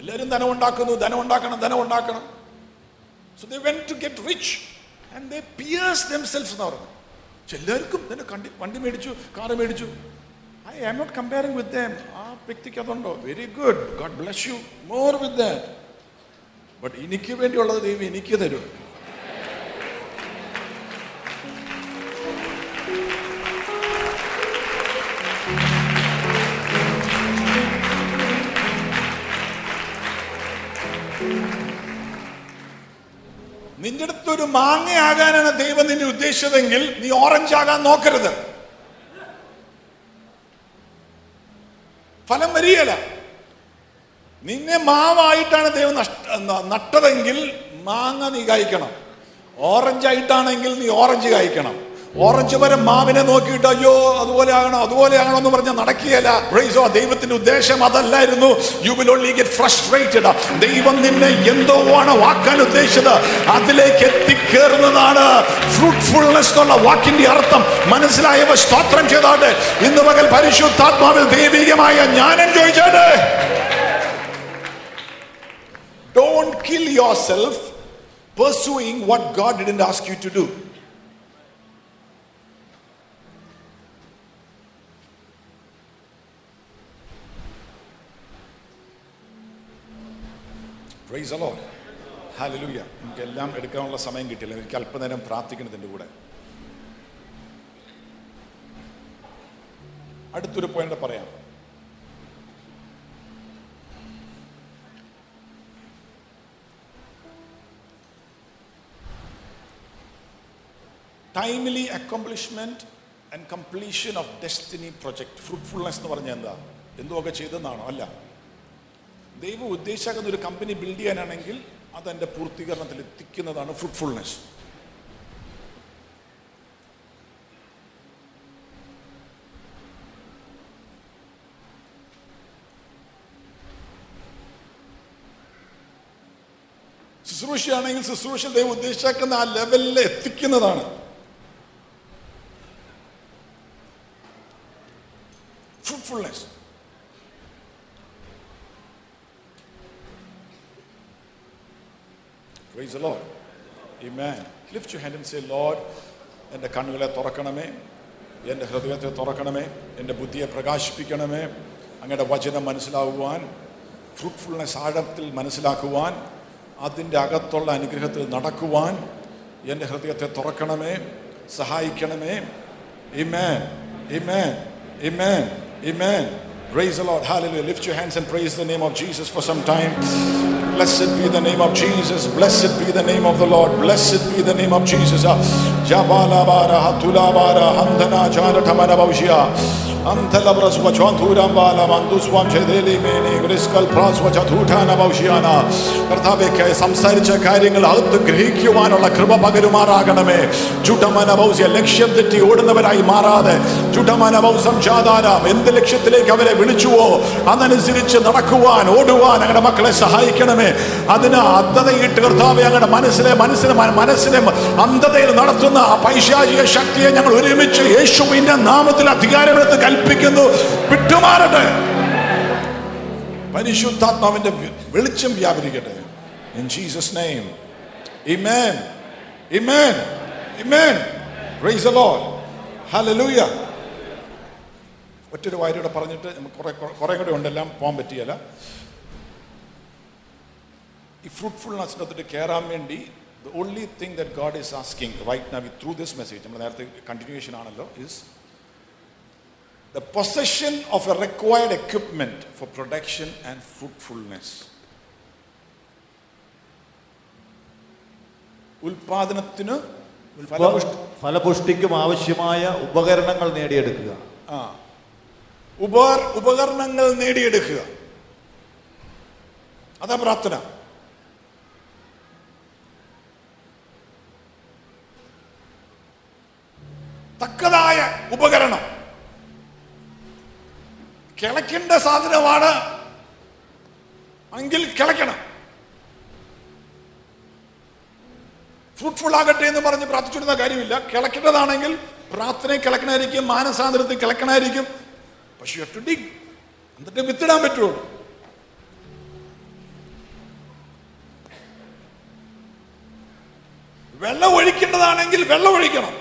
എല്ലാവരും ധനം ഉണ്ടാക്കുന്നു ധനം ഉണ്ടാക്കണം ധനം ഉണ്ടാക്കണം so they went to get rich and they pierce themselves എന്ന് പറഞ്ഞു. എല്ലാവർക്കും തന്നെ കണ്ടി വണ്ടി മേടിച്ചു കാറ് മേടിച്ചു. I am not comparing with them ആ വ്യക്തിക്ക് അതുണ്ടോ? Very good God bless you more with that but എനിക്ക് വേണ്ടിയുള്ളത് ദൈവം എനിക്ക് തരും. അടുത്തൊരു മാങ്ങയാകാനാണ് ദൈവം നിന്നെ ഉദ്ദേശിച്ചതെങ്കിൽ നീ ഓറഞ്ച് ആകാൻ നോക്കരുത്. ഫലം വരികയല്ല. നിന്നെ മാവായിട്ടാണ് ദൈവം നട്ടതെങ്കിൽ മാങ്ങ നീ കായ്ക്കണം ഓറഞ്ച് ആയിട്ടാണെങ്കിൽ നീ ഓറഞ്ച് കായ്ക്കണം ഓറഞ്ച് മരം മാവിനെ നോക്കിയിട്ട് അയ്യോ അതുപോലെ ആകണം അതുപോലെ ആകണം എന്ന് പറഞ്ഞാൽ നടക്കുകയല്ല. ദൈവത്തിന്റെ ഉദ്ദേശം അതല്ലായിരുന്നു. You will only get frustrated ദൈവം നിന്നെ എന്തോ ആണ് വാക്കാൻ ഉദ്ദേശിച്ചത്. അതിലേക്ക് എത്തിക്കേറുന്നതാണ്. ഫ്രൂട്ട്ഫുൾനെസ് എന്നുള്ള വാക്കിന്റെ അർത്ഥം. മനസ്സിലായവ സ്തോത്രം ചെയ്താട്ടെ ഇന്ന് പകൽ പരിശുദ്ധാത്മാവിൽ ദൈവികമായ ജ്ഞാനം ചോദിച്ചാട്ടെ don't kill yourself pursuing what God ask ask you to Praise the അലോ. നമുക്ക് എല്ലാം എടുക്കാനുള്ള സമയം കിട്ടില്ല എനിക്ക് അല്പനേരം പ്രാർത്ഥിക്കുന്നതിന്റെ കൂടെ. അടുത്തൊരു പോയിന്റ് പറയാം. Timely accomplishment and completion of destiny project fruitfulness എന്ന് പറഞ്ഞാൽ എന്താ? എന്തുമൊക്കെ ചെയ്തെന്നാണോ? അല്ല. ദൈവം ഉദ്ദേശിക്കുന്ന ഒരു കമ്പനി ബിൽഡ് ചെയ്യാനാണെങ്കിൽ അതെന്റെ പൂർത്തീകരണത്തിൽ എത്തിക്കുന്നതാണ് ഫ്രൂട്ട്ഫുൾനെസ് ശുശ്രൂഷയാണെങ്കിൽ ശുശ്രൂഷ ദൈവം ഉദ്ദേശിക്കുന്ന ആ ലെവലിൽ എത്തിക്കുന്നതാണ് fruitfulness. Praise the Lord. Amen. Lift your hand and say, Lord, എന്റെ കണ്ണുകളെ തുറക്കണമേ എന്റെ ഹൃദയത്തെ തുറക്കണമേ എന്റെ ബുദ്ധിയെ പ്രകാശിപ്പിക്കണമേ അങ്ങയുടെ വചനം മനസ്സിലാകുവാൻ ഫ്രൂട്ട്ഫുൾനെസ് ആഴത്തിൽ മനസ്സിലാക്കുവാൻ അതിന്റെ അകത്തുള്ള അനുഗ്രഹത്തിൽ നടക്കുവാൻ എന്റെ ഹൃദയത്തെ തുറക്കണമേ സഹായിക്കണമേ Amen. Amen. Amen. Amen. Praise the Lord. Hallelujah. Lift your hands and praise the name of Jesus for some time. Blessed be the name of Jesus. Blessed be the name of the Lord. Blessed be the name of Jesus. Ah, Jana tamana baushia. Bala manduswam chedeli meni vriskal pras wachatuthana baushiana. കർത്താവെ സംസാരിച്ച കാര്യങ്ങൾ അകത്ത് ഗ്രഹിക്കുവാനുള്ള കൃപ പകരുമാറാകണമേ ചുട്ടമന ബൗസ്യ ലക്ഷ്യം തെറ്റി ഓടുന്നവരായി മാറാതെ ചുട്ടമന ബൗസം ചാതാരം എന്ത് ലക്ഷ്യത്തിലേക്ക് അവരെ വിളിച്ചുവോ അതനുസരിച്ച് നടക്കുവാൻ ഓടുവാൻ ഞങ്ങളുടെ മക്കളെ സഹായിക്കണമേ അതിന് അന്ധതയിട്ട് കർത്താവെ ഞങ്ങളുടെ മനസ്സിലെ മനസ്സിനെ മനസ്സിനെ അന്ധതയിൽ നടത്തുന്ന ആ പൈശാചിക ശക്തിയെ ഞങ്ങൾ ഒരുമിച്ച് യേശുവിന്റെ നാമത്തിൽ അധികാരമെടുത്ത് കൽപ്പിക്കുന്നു. വിട്ടുമാറട്ടെ. പരിശുദ്ധാത്മാവിന്റെ വെളിച്ചം വ്യാപരിക്കട്ടെ. In Jesus name amen amen amen praise the Lord hallelujah ഒറ്റൊരു വാര്യൂടെ പറഞ്ഞിട്ട് നമുക്ക് കുറെ കുറെ കൂടെ ഉണ്ടെല്ലാം പോകാൻ പറ്റിയല്ല. ഈ ഫ്രൂട്ട്ഫുൾനെസ്സിനകത്തോട്ട് കയറാൻ വേണ്ടി the only thing that God is asking right now through this message നമ്മൾ നേരത്തെ കണ്ടിന്യൂഷൻ ആണല്ലോ. Is the possession of a required equipment for production and fruitfulness. ഉൽപാദനത്തിന്
ഫലപുഷ്ടിക്കും ആവശ്യമായ ഉപകരണങ്ങൾ നേടിയെടുക്കുക.
ഉപർ ഉപകരണങ്ങൾ നേടിയെടുക്കുക. അതാ പ്രാർത്ഥന. തക്കതായ ഉപകരണം. കിളയ്ക്കേണ്ട സാധനമാണ്. എങ്കിൽ കിളയ്ക്കണം ഫ്രൂട്ട്ഫുൾ ആകട്ടെ എന്ന് പറഞ്ഞ് പ്രാർത്ഥിച്ചിരുന്ന കാര്യമില്ല. കിളക്കേണ്ടതാണെങ്കിൽ പ്രാർത്ഥനയെ കിളക്കണായിരിക്കും മാനസാന്തരത്തിൽ കിളക്കണായിരിക്കും പക്ഷെ യു ടു ഡിഗ് എന്നിട്ട് വിത്തിടാൻ പറ്റുള്ളൂ. വെള്ളം ഒഴിക്കേണ്ടതാണെങ്കിൽ വെള്ളം ഒഴിക്കണം.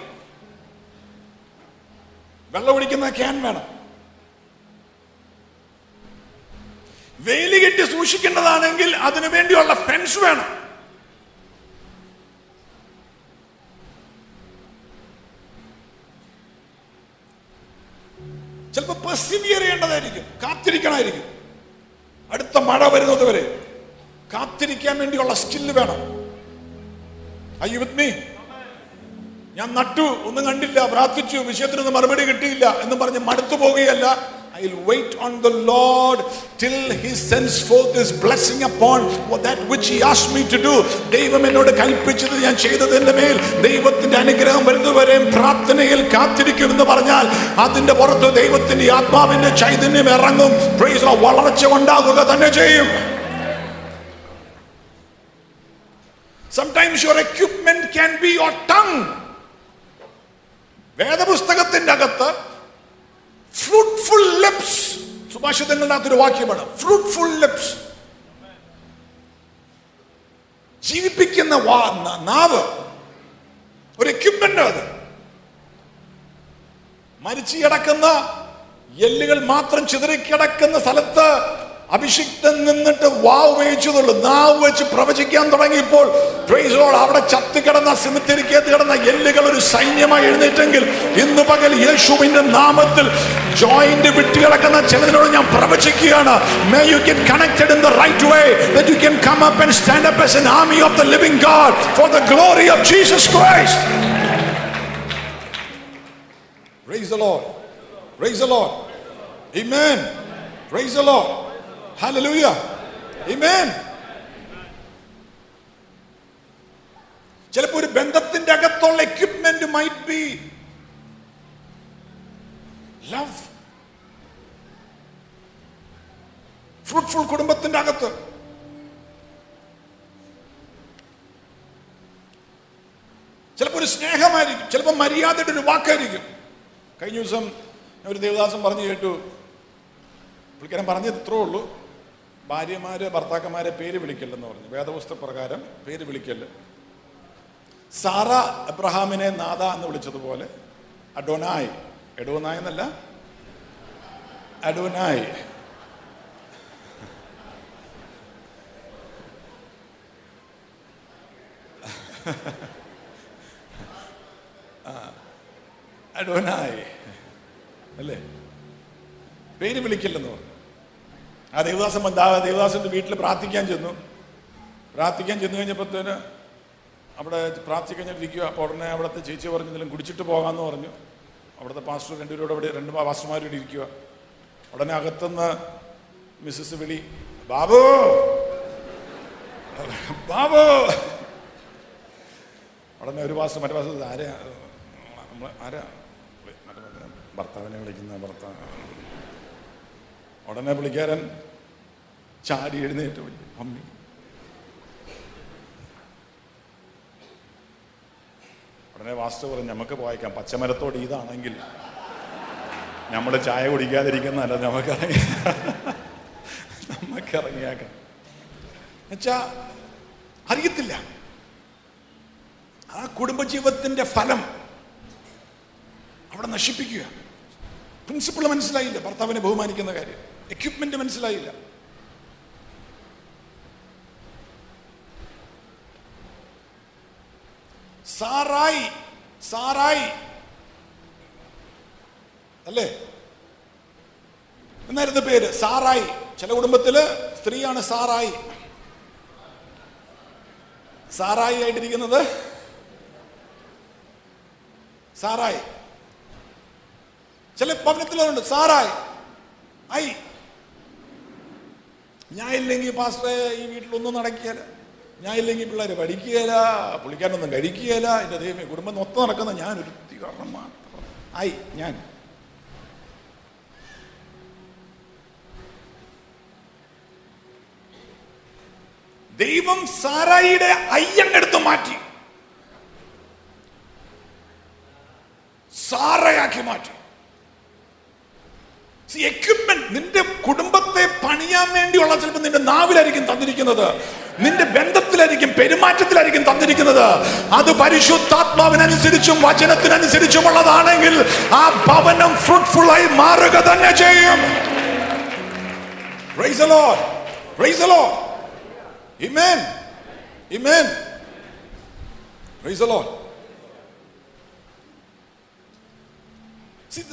വെള്ളം ഒഴിക്കുന്ന ക്യാൻ വേണം. വേലി കെട്ടി സൂക്ഷിക്കേണ്ടതാണെങ്കിൽ അതിനു വേണ്ടിയുള്ള ഫെൻസ് വേണം. ചിലപ്പോൾ പെർസിവിയർ ചെയ്യേണ്ടതായിരിക്കും. കാത്തിരിക്കണമായിരിക്കും. അടുത്ത മഴ വരുന്നത് വരെ കാത്തിരിക്കാൻ വേണ്ടിയുള്ള സ്കില്ല് വേണം. ഐ വിത്ത് മീ ഞാൻ നട്ടു ഒന്നും കണ്ടില്ല പ്രാർത്ഥിച്ചു വിഷയത്തിനൊന്നും മറുപടി കിട്ടിയില്ല എന്ന് പറഞ്ഞ് മടുത്തു പോകുകയല്ല I wait on the Lord till He sends forth His blessing upon that which he asked me to do ദൈവം എന്നോട് കൽപ്പിച്ചത് ഞാൻ ചെയ്തതിന്റെ മേൽ ദൈവത്തിന്റെ അനുഗ്രഹം വരുന്നവരെയും പ്രാർത്ഥനയിൽ കാത്തിരിക്കുമെന്ന് പറഞ്ഞാൽ അതിന്റെ പുറത്ത് ദൈവത്തിന്റെ ആത്മാവിന്റെ ചൈതന്യം ഇറങ്ങും. വളർച്ച ഉണ്ടാകുക തന്നെ ചെയ്യും Sometimes your equipment can be your tongue. വേദപുസ്തകത്തിന്റെ അകത്ത് ഫ്രൂട്ട്ഫുൾ ലിപ്സ് സുഭാഷിതങ്ങളുടെ അകത്തൊരു വാക്യമാണ്. ഫ്രൂട്ട്ഫുൾ ലിപ്സ് ജീവിപ്പിക്കുന്ന നാവ്. ഒരു എക്യുപ്മെന്റ് അത്. മരിച്ചു കിടക്കുന്ന എല്ലുകൾ മാത്രം ചിതറിക്കിടക്കുന്ന സ്ഥലത്ത് അഭിഷിക്തൻ നിന്നിട്ട് വാവ് ഉപയോഗിച്ചതുള്ളൂ നാവ് വെച്ച് പ്രവചിക്കാൻ തുടങ്ങിയപ്പോൾ അവിടെ ചത്ത് കിടന്ന സിമിത്തിരിക്കകത്ത് കിടന്ന എല്ലുകൾ ഒരു സൈന്യമായി എഴുന്നേറ്റെങ്കിൽ ഇന്ന് പകൽ യേശുവിന്റെ നാമത്തിൽ ജോയിന്റ് വിട്ടുകിടക്കുന്ന ചിലതിനോട് ഞാൻ പ്രവചിക്കുകയാണ് may you can connected in the right way that you can come up and stand up as an army of the living God for the glory of Jesus Christ Praise the Lord. Praise the Lord. Amen. Praise the Lord. Hallelujah. Amen. ചിലപ്പോ ഒരു ബന്ധത്തിന്റെ അകത്തുള്ള equipment might be love fruitful കുടുംബത്തിന്റെ അകത്ത്. ചിലപ്പോൾ ഒരു സ്നേഹമായിരിക്കും. ചിലപ്പോൾ മര്യാദയുടെ ഒരു വാക്കായിരിക്കും. കഴിഞ്ഞ ദിവസം ഒരു ദേവദാസം പറഞ്ഞു കേട്ടു. പുള്ളിക്കാരൻ പറഞ്ഞത് ഇത്രേ ഉള്ളൂ. ഭാര്യമാര് ഭർത്താക്കന്മാരെ പേര് വിളിക്കല്ലെന്ന് പറഞ്ഞു. വേദപുസ്തക പ്രകാരം പേര് വിളിക്കൽ. സാറ അബ്രഹാമിനെ നാദ എന്ന് വിളിച്ചതുപോലെ അഡോനായ്. എഡോനായ് എന്നല്ല അഡോനായ്. അഡോനായ്. അല്ലേ? പേര് വിളിക്കില്ലെന്ന് പറഞ്ഞു. ആ ദേവദാസൻ വന്ന് ആ വീട്ടിൽ പ്രാർത്ഥിക്കാൻ ചെന്നു. പ്രാർത്ഥിക്കാൻ ചെന്നു കഴിഞ്ഞപ്പോഴത്തേന് അവിടെ പ്രാർത്ഥിക്കഴിഞ്ഞിരിക്കുക അപ്പോൾ ഉടനെ അവിടുത്തെ ചേച്ചി പറഞ്ഞു കുടിച്ചിട്ട് പോകാമെന്ന് പറഞ്ഞു. അവിടുത്തെ പാസ്റ്റർ രണ്ടുപേരോട് അവിടെ രണ്ട് പാസ്റ്റർമാരോട് ഇരിക്കുക. ഉടനെ അകത്തുനിന്ന് മിസ്സസ് വിളി ബാബു! ബാബു! ഉടനെ ഒരു പാസ്റ്റർ മറ്റേ പാസ്റ്റർ ആരാ? ആരാ? ഭർത്താവിനെ വിളിക്കുന്ന ഭർത്താവ്. ഉടനെ പുള്ളിക്കാരൻ ചാടി എഴുന്നേറ്റ് പോയി. മമ്മി ഉടനെ വാസ്തു പറഞ്ഞു നമുക്ക് വായിക്കാം. പച്ചമരത്തോട് ഇതാണെങ്കിൽ നമ്മൾ ചായ കുടിക്കാതിരിക്കുന്നതല്ല നമുക്കിറങ്ങി നമുക്കിറങ്ങിയാക്കാം *laughs* എന്നുവെച്ചാ അറിയത്തില്ല. ആ കുടുംബജീവിതത്തിന്റെ ഫലം അവിടെ നശിപ്പിക്കുക. പ്രിൻസിപ്പിൾ മനസ്സിലായില്ല ഭർത്താവിനെ ബഹുമാനിക്കുന്ന കാര്യം. എക്യുപ്മെന്റ് മനസ്സിലായില്ല. സാറായി സാറായി. അല്ലേ? എന്നായിരുന്നു പേര്? സാറായി. ചില കുടുംബത്തിൽ സ്ത്രീയാണ് സാറായി. സാറായി ആയിട്ടിരിക്കുന്നത് സാറായി. ചില പവനത്തിലുണ്ട് സാറായി. ഐ. ഞാൻ ഇല്ലെങ്കിൽ പാസ്റ്ററെ ഈ വീട്ടിലൊന്നും നടക്കുകയില്ല. ഞാൻ ഇല്ലെങ്കിൽ പിള്ളേർ പഠിക്കുകയില്ല പുള്ളിക്കാരനൊന്നും കഴിക്കുകയില്ല. എന്റെ ദൈവമേ കുടുംബം മൊത്തം നടക്കുന്ന ഞാൻ ഒരു കാരണം മാത്രം. ആയി ഞാൻ. ദൈവം സാറായിയുടെ അയ്യങ്ങെടുത്ത് മാറ്റി. സാറയാക്കി മാറ്റി. എക്യുപ്മെന്റ് നിന്റെ കുടുംബത്തെ പണിയാൻ വേണ്ടിയുള്ള ചിലപ്പോൾ നിന്റെ നാവിലായിരിക്കും തന്നിരിക്കുന്നത്. നിന്റെ ബന്ധത്തിലായിരിക്കും പെരുമാറ്റത്തിലായിരിക്കും തന്നിരിക്കുന്നത്. അത് പരിശുദ്ധാത്മാവിനനുസരിച്ചും വചനത്തിനനുസരിച്ചുമുള്ളതാണെങ്കിൽ ആ ഭവനം ഫ്രൂട്ട്ഫുൾ ആയി മാറുക തന്നെ ചെയ്യും.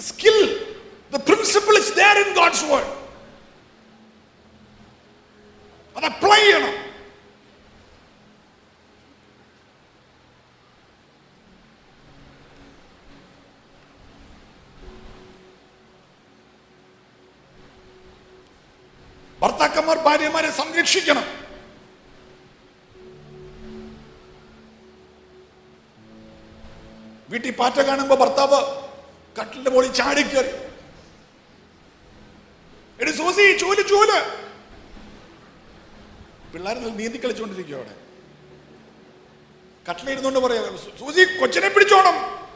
Skill the principle is there in God's word. അത് അപ്ലൈ ചെയ്യണം. ഭർത്താക്കന്മാർ ഭാര്യമാരെ സംരക്ഷിക്കണം. വീട്ടിൽ പാറ്റ കാണുമ്പോ ഭർത്താവ് കട്ടിലിന്റെ മുകളിൽ ചാടിക്കറി എടി സൂസി ചൂൽ ചൂൽ പിള്ളേർ നീന്തി കളിച്ചുകൊണ്ടിരിക്കുക അവിടെ. കട്ടിലിരുന്നോണ്ട് പറയാ "സൂ- സൂസി കൊച്ചിനെ പിടിച്ചോണം.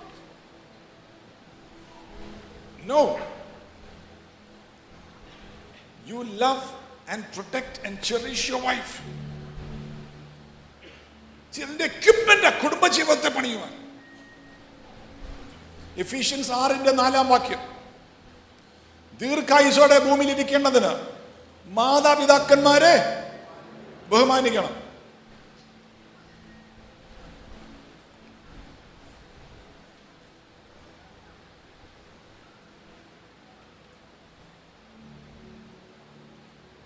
No you love and protect and cherish your wife ഇതിന്റെ എക്യുപ്മെന്റ് കുടുംബജീവിതത്തെ പണിയുവാൻ. എഫീഷ്യൻസ് ആറിന്റെ നാലാം വാക്യം. ദീർഘായുസോടെ ഭൂമിയിൽ ഇരിക്കേണ്ടതിന് മാതാപിതാക്കന്മാരെ ബഹുമാനിക്കണം.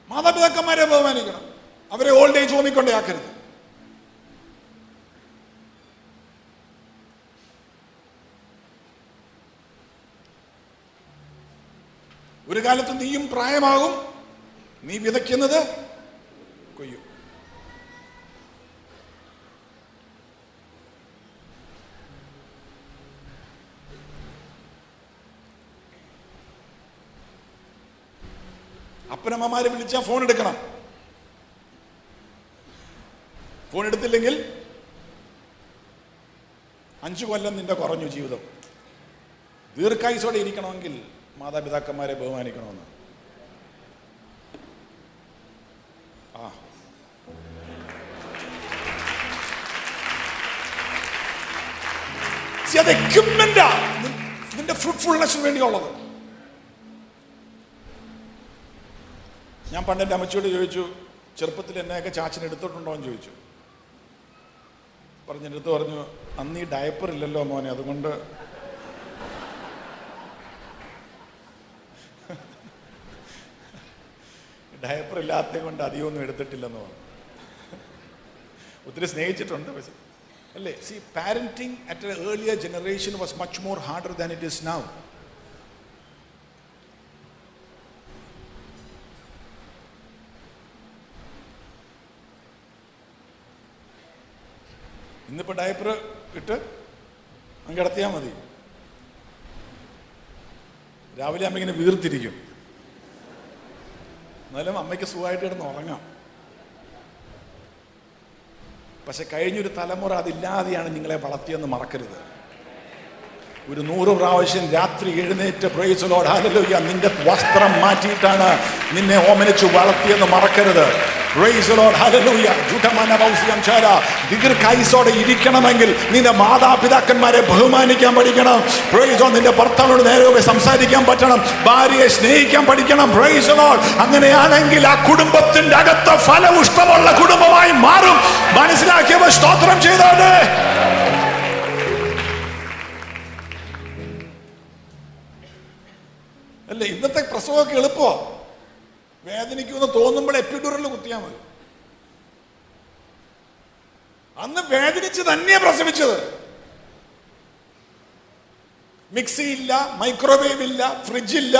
മാതാപിതാക്കന്മാരെ ബഹുമാനിക്കണം. അവരെ ഓൾഡ് ഏജ് ഹോമിൽ ആക്കരുത് ഒരു കാലത്ത് നീയും പ്രായമാകും. നീ വിതയ്ക്കുന്നത് കൊയ്യും. അപ്പനമ്മമാരെ വിളിച്ചാൽ ഫോൺ എടുക്കണം. ഫോൺ എടുത്തില്ലെങ്കിൽ അഞ്ചു കൊല്ലം നിന്റെ കുറഞ്ഞു ജീവിതം. ദീർഘായുസോടെ ഇരിക്കണമെങ്കിൽ മാതാപിതാക്കന്മാരെ ബഹുമാനിക്കണമെന്ന്. ആ. അത് എക്യുപ്മെന്റാ നിന്റെ ഫ്രൂട്ട്ഫുൾനെസ്സിന് വേണ്ടിയുള്ളത്. ഞാൻ പണ്ട് എന്റെ അമ്മച്ചിയോട് ചോദിച്ചു ചെറുപ്പത്തിൽ എന്നെയൊക്കെ ചാച്ചൻ എടുത്തിട്ടുണ്ടോ? എന്ന് ചോദിച്ചു. പറഞ്ഞു എന്റെ അടുത്ത് പറഞ്ഞു അന്ന് ഈ ഡയപ്പർ ഇല്ലല്ലോ മോനെ അതുകൊണ്ട് ഡയപ്പർ ഇല്ലാത്തത് കൊണ്ട് അധികമൊന്നും എടുത്തിട്ടില്ലെന്ന് പറഞ്ഞു ഒത്തിരി സ്നേഹിച്ചിട്ടുണ്ട് പക്ഷേ. അല്ലേ? See parenting at a earlier generation was much more harder than it is now ഇന്നിപ്പോ ഡയപ്പർ ഇട്ട് അങ്ങ് കിടത്തിയാൽ മതി. രാവിലെ അമ്മ ഇങ്ങനെ വീർത്തിരിക്കും. എന്നാലും അമ്മയ്ക്ക് സുഖമായിട്ട് കിടന്ന് ഉറങ്ങാം. പക്ഷെ കഴിഞ്ഞൊരു തലമുറ അതില്ലാതെയാണ് നിങ്ങളെ വളർത്തിയെന്ന് മറക്കരുത്. ഒരു നൂറ് പ്രാവശ്യം രാത്രി എഴുന്നേറ്റ് പ്രയോഗിച്ചലോട് ഹാലലോയ്യ നിന്റെ വസ്ത്രം മാറ്റിയിട്ടാണ് നിന്നെ ഓമനിച്ചു വളർത്തിയെന്ന് മറക്കരുത്. ദീർഘായുസോടെ ഇരിക്കണമെങ്കിൽ നിന്റെ മാതാപിതാക്കന്മാരെ ബഹുമാനിക്കാൻ പഠിക്കണം. പ്രൈസോ നിന്റെ ഭർത്താവിനോട് നേരെ സംസാരിക്കാൻ പറ്റണം. ഭാര്യയെ സ്നേഹിക്കാൻ പഠിക്കണം. പ്രൈസലോട് അങ്ങനെയാണെങ്കിൽ ആ കുടുംബത്തിന്റെ അകത്ത് ഫലപുഷ്ടമുള്ള കുടുംബമായി മാറും. മനസ്സിലാക്കിയവ സ്തോത്രം ചെയ്തോടെ അല്ലേ ഇന്നത്തെ പ്രസവമൊക്കെ എളുപ്പമോ. വേദനിക്കുമെന്ന് തോന്നുമ്പോൾ എപ്പിഡുറൽ കുത്തിയാൽ മതി. അന്ന് വേദനിച്ച് തന്നെയാ പ്രസവിച്ചത്. മിക്സി ഇല്ല മൈക്രോവേവ് ഇല്ല ഫ്രിഡ്ജ് ഇല്ല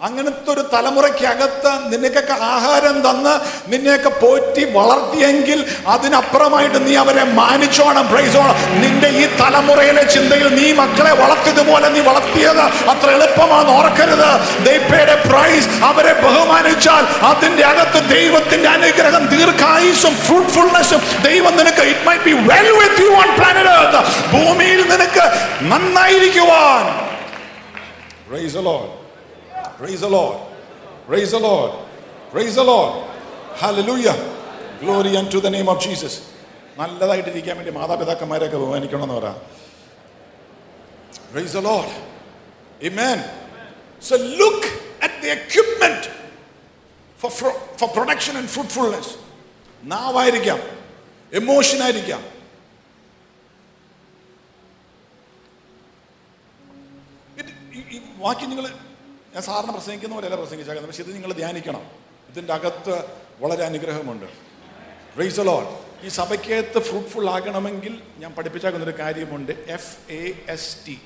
അങ്ങനത്തെ ഒരു തലമുറയ്ക്കകത്ത് നിനക്കൊക്കെ ആഹാരം തന്ന് നിന്നെയൊക്കെ പോറ്റി വളർത്തിയെങ്കിൽ അതിനപ്പുറമായിട്ട് നീ അവരെ മാനിച്ചോണം പ്രൈസോണം. നിന്റെ ഈ തലമുറയിലെ ചിന്തയിൽ നീ മക്കളെ വളർത്തിയതുപോലെ നീ വളർത്തിയത് അത്ര എളുപ്പമാണെന്ന് ഓർക്കരുത്. ദൈവയുടെ പ്രൈസ് അവരെ ബഹുമാനിച്ചാൽ അതിന്റെ അകത്ത് ദൈവത്തിന്റെ അനുഗ്രഹം ദീർഘായുസും ഫ്രൂട്ട്ഫുൾനെസ്സും ദൈവം നിനക്ക് it might be well with you on planet ഭൂമിയിൽ നിനക്ക് നന്നായിരിക്കുവാൻ. Praise Lord. Praise the Lord. Praise the Lord. Praise the Lord. Hallelujah. Glory unto the name of Jesus. നല്ലതായിട്ടിരിക്കാൻ വേണ്ടി മാതാപിതാക്കന്മാരെയൊക്കെ ബഹുമാനിക്കണമെന്ന് പറ Praise the Lord. Amen. So look at the equipment for, for, for production and fruitfulness. നാവായിരിക്കാം എമോഷൻ ആയിരിക്കാം ഇത് ഈ- ഈ വാക്യം നിങ്ങൾ ഞാൻ സാറിന് പ്രസംഗിക്കുന്ന പോലെയല്ല പ്രസംഗിച്ചേക്കുന്നത് പക്ഷെ ഇത് നിങ്ങൾ ധ്യാനിക്കണം. ഇതിന്റെ അകത്ത് വളരെ അനുഗ്രഹമുണ്ട്. റൈസ് ലോഡ് ഈ സഭയ്ക്കകത്ത് ഫ്രൂട്ട്ഫുൾ ആകണമെങ്കിൽ ഞാൻ പഠിപ്പിച്ചേക്കുന്നൊരു കാര്യമുണ്ട്. F A S T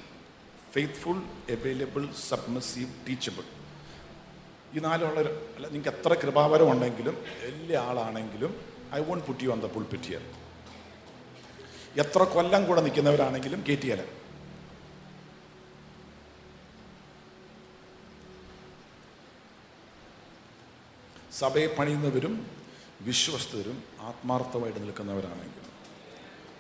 faithful available submissive teachable ഈ നാലുള്ള അല്ല നിങ്ങൾക്ക് എത്ര കൃപാവരം ഉണ്ടെങ്കിലും എല്ലാ ആളാണെങ്കിലും I won't put you on the pulpit എത്ര കൊല്ലം കൂടെ നിൽക്കുന്നവരാണെങ്കിലും കയറ്റിയല്ല സഭയെ പണിയുന്നവരും വിശ്വസ്തരും ആത്മാർത്ഥമായിട്ട് നിൽക്കുന്നവരാണെങ്കിലും.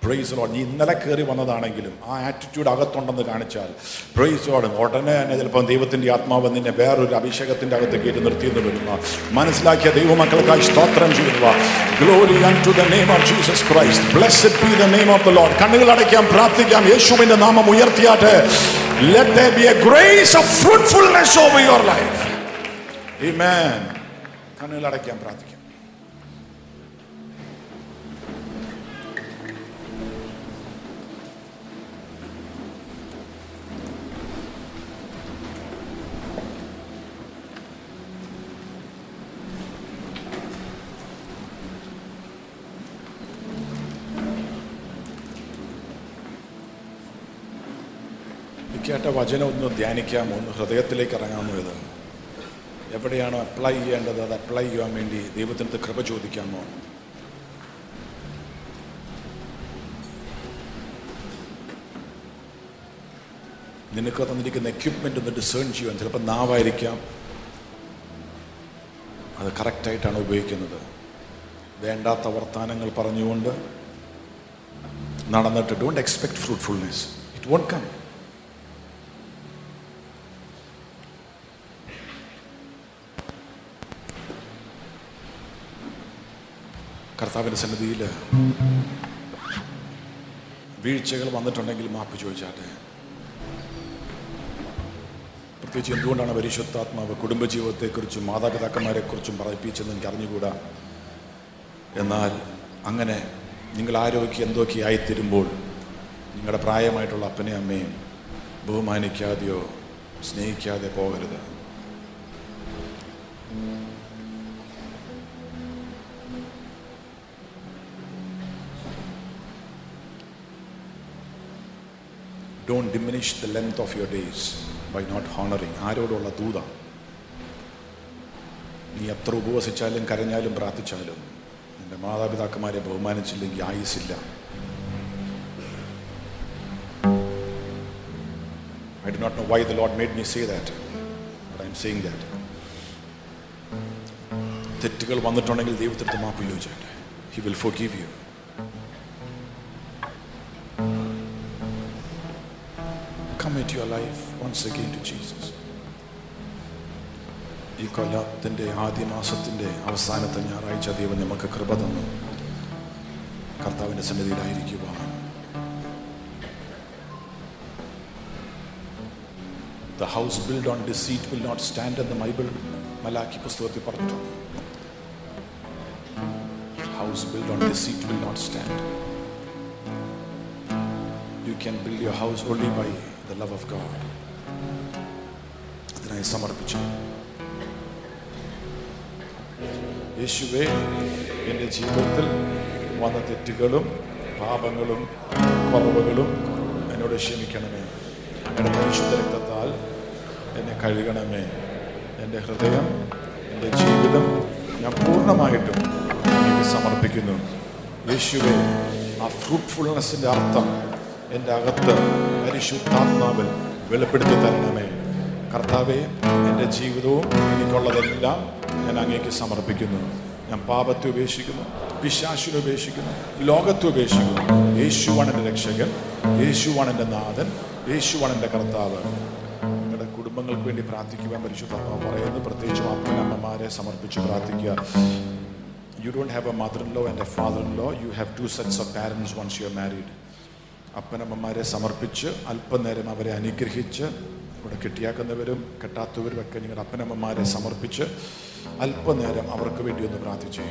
പ്രൈസ് ലോഡ് നീ ഇന്നലെ കയറി വന്നതാണെങ്കിലും ആ ആറ്റിറ്റ്യൂഡ് അകത്തുണ്ടെന്ന് കാണിച്ചാൽ പ്രൈസ് ലോഡ് ഉടനെ തന്നെ ചിലപ്പോൾ ദൈവത്തിന്റെ ആത്മാവ് നിന്നെ വേറൊരു അഭിഷേകത്തിന്റെ അകത്ത് കയറ്റി നിർത്തിയെന്ന് വരുന്ന. മനസ്സിലാക്കിയ ദൈവമക്കൾക്കായി സ്തോത്രം ചെയ്യുക. ഓഫ് ഓഫ് കണ്ണുകൾ അടയ്ക്കാം പ്രാർത്ഥിക്കാം. യേശുവിന്റെ നാമം ഉയർത്തിയാട്ടെ. Let over your life. Amen. കണ്ണുകൾ അടയ്ക്കാൻ പ്രാർത്ഥിക്കാം. കേട്ട വചനം ഒന്ന് ധ്യാനിക്കാമോ ഒന്ന് ഹൃദയത്തിലേക്ക് ഇറങ്ങാമോ ഇത്? എവിടെയാണോ അപ്ലൈ ചെയ്യേണ്ടത് അത് അപ്ലൈ ചെയ്യാൻ വേണ്ടി ദൈവത്തിനടുത്ത് കൃപ ചോദിക്കാമോ നിനക്ക് തന്നിരിക്കുന്ന എക്യുപ്മെന്റ് ഒന്ന് ഡിസേൺ ചെയ്യാൻ ചിലപ്പോൾ നാവായിരിക്കാം. അത് കറക്റ്റായിട്ടാണ് ഉപയോഗിക്കുന്നത്. വേണ്ടാത്ത വർത്തമാനങ്ങൾ പറഞ്ഞുകൊണ്ട് നടന്നിട്ട് don't expect fruitfulness it won't come കർത്താവിന്റെ സന്നിധിയിൽ വീഴ്ചകൾ വന്നിട്ടുണ്ടെങ്കിൽ മാപ്പ് ചോദിച്ചാട്ടെ. പ്രത്യേകിച്ച് എന്തുകൊണ്ടാണ് പരിശുദ്ധാത്മാവ് കുടുംബജീവിതത്തെക്കുറിച്ചും മാതാപിതാക്കന്മാരെക്കുറിച്ചും പറയിപ്പിച്ചെന്ന് എനിക്ക് അറിഞ്ഞുകൂടാ എന്നാൽ അങ്ങനെ നിങ്ങൾ ആരോഗ്യം എന്തൊക്കെ ആയിത്തീരുമ്പോൾ നിങ്ങളുടെ പ്രായമായിട്ടുള്ള അപ്പനെയും അമ്മയും ബഹുമാനിക്കാതെയോ സ്നേഹിക്കാതെ പോകരുത്. Don't diminish the length of your days by not honouring ആരോടുള്ള ദൂത? നീ എത്ര ഉപവസിച്ചാലും കരഞ്ഞാലും പ്രാർത്ഥിച്ചാലും നിന്റെ മാതാപിതാക്കന്മാരെ ബഹുമാനിച്ചില്ലെങ്കിൽ ആയുസില്ല I do not know why the Lord made me say that, I'm saying that തെറ്റുകൾ വന്നിട്ടുണ്ടെങ്കിൽ ദൈവത്തിന്റെ മാപ്പ് ചോദിച്ചാട്ടെ he will forgive you commit your life once again to Jesus. ഈ കൊല്ലത്തിന്റെ ആദ്യ മാസത്തിന്റെ അവസാനത്തെ ഞായറാഴ്ച ദൈവം നമുക്ക് കൃപ തന്നു. കർത്താവിന്റെ സന്നിധിയിലായിരിക്കുവാൻ. The house build on deceit will not stand എന്ന് ബൈബിൾ മലാക്കി പുസ്തകത്തിൽ പറഞ്ഞിട്ടുണ്ട്. House build on deceit will not stand can build your house only by the love of God. അതിനായി സമർപ്പിച്ചു. യേശുവേ എന്റെ ജീവിതത്തിൽ വന്ന തെറ്റുകളും പാപങ്ങളും കുറവുകളും എന്നോട് ക്ഷമിക്കണമേ. അങ്ങയുടെ പരിശുദ്ധ രക്തത്താൽ എന്നെ കഴുകണമേ. എന്റെ ഹൃദയം എന്റെ ജീവിതം ഞാൻ പൂർണമായിട്ടും എനിക്ക് സമർപ്പിക്കുന്നു. യേശുവെ ആ ഫ്രൂട്ട്ഫുൾനെസ്സിന്റെ അർത്ഥം എന്റെ അകത്ത് പരിശുദ്ധാത്മാവിൽ വെളിപ്പെടുത്തി തരണമേ. കർത്താവെ എന്റെ ജീവിതവും എനിക്കുള്ളതെല്ലാം ഞാൻ അങ്ങേക്ക് സമർപ്പിക്കുന്നു. ഞാൻ പാപത്തെ ഉപേക്ഷിക്കുന്നു പിശാശിനെ ഉപേക്ഷിക്കുന്നു ലോകത്തെ ഉപേക്ഷിക്കുന്നു. യേശുവാണ് എന്റെ രക്ഷകൻ യേശുവാണ് എന്റെ നാഥൻ യേശുവാണ് എന്റെ കർത്താവ്. കുടുംബങ്ങൾക്ക് വേണ്ടി പ്രാർത്ഥിക്കുവാൻ പരിശുദ്ധാത്മാവ് പറയുന്നു. പ്രത്യേകിച്ചും അപ്പനമ്മമാരെ സമർപ്പിച്ച് പ്രാർത്ഥിക്കുക. You don't have a mother in law and a father in law you have two sets of parents once you are married അപ്പനമ്മമാരെ സമർപ്പിച്ച് അല്പനേരം അവരെ അനുഗ്രഹിച്ച് ഇവിടെ കെട്ടിയാക്കുന്നവരും കെട്ടാത്തവരും ഒക്കെ നിങ്ങളുടെ അപ്പനമ്മമാരെ സമർപ്പിച്ച് അല്പനേരം അവർക്ക് വേണ്ടി ഒന്ന് പ്രാർത്ഥിച്ചു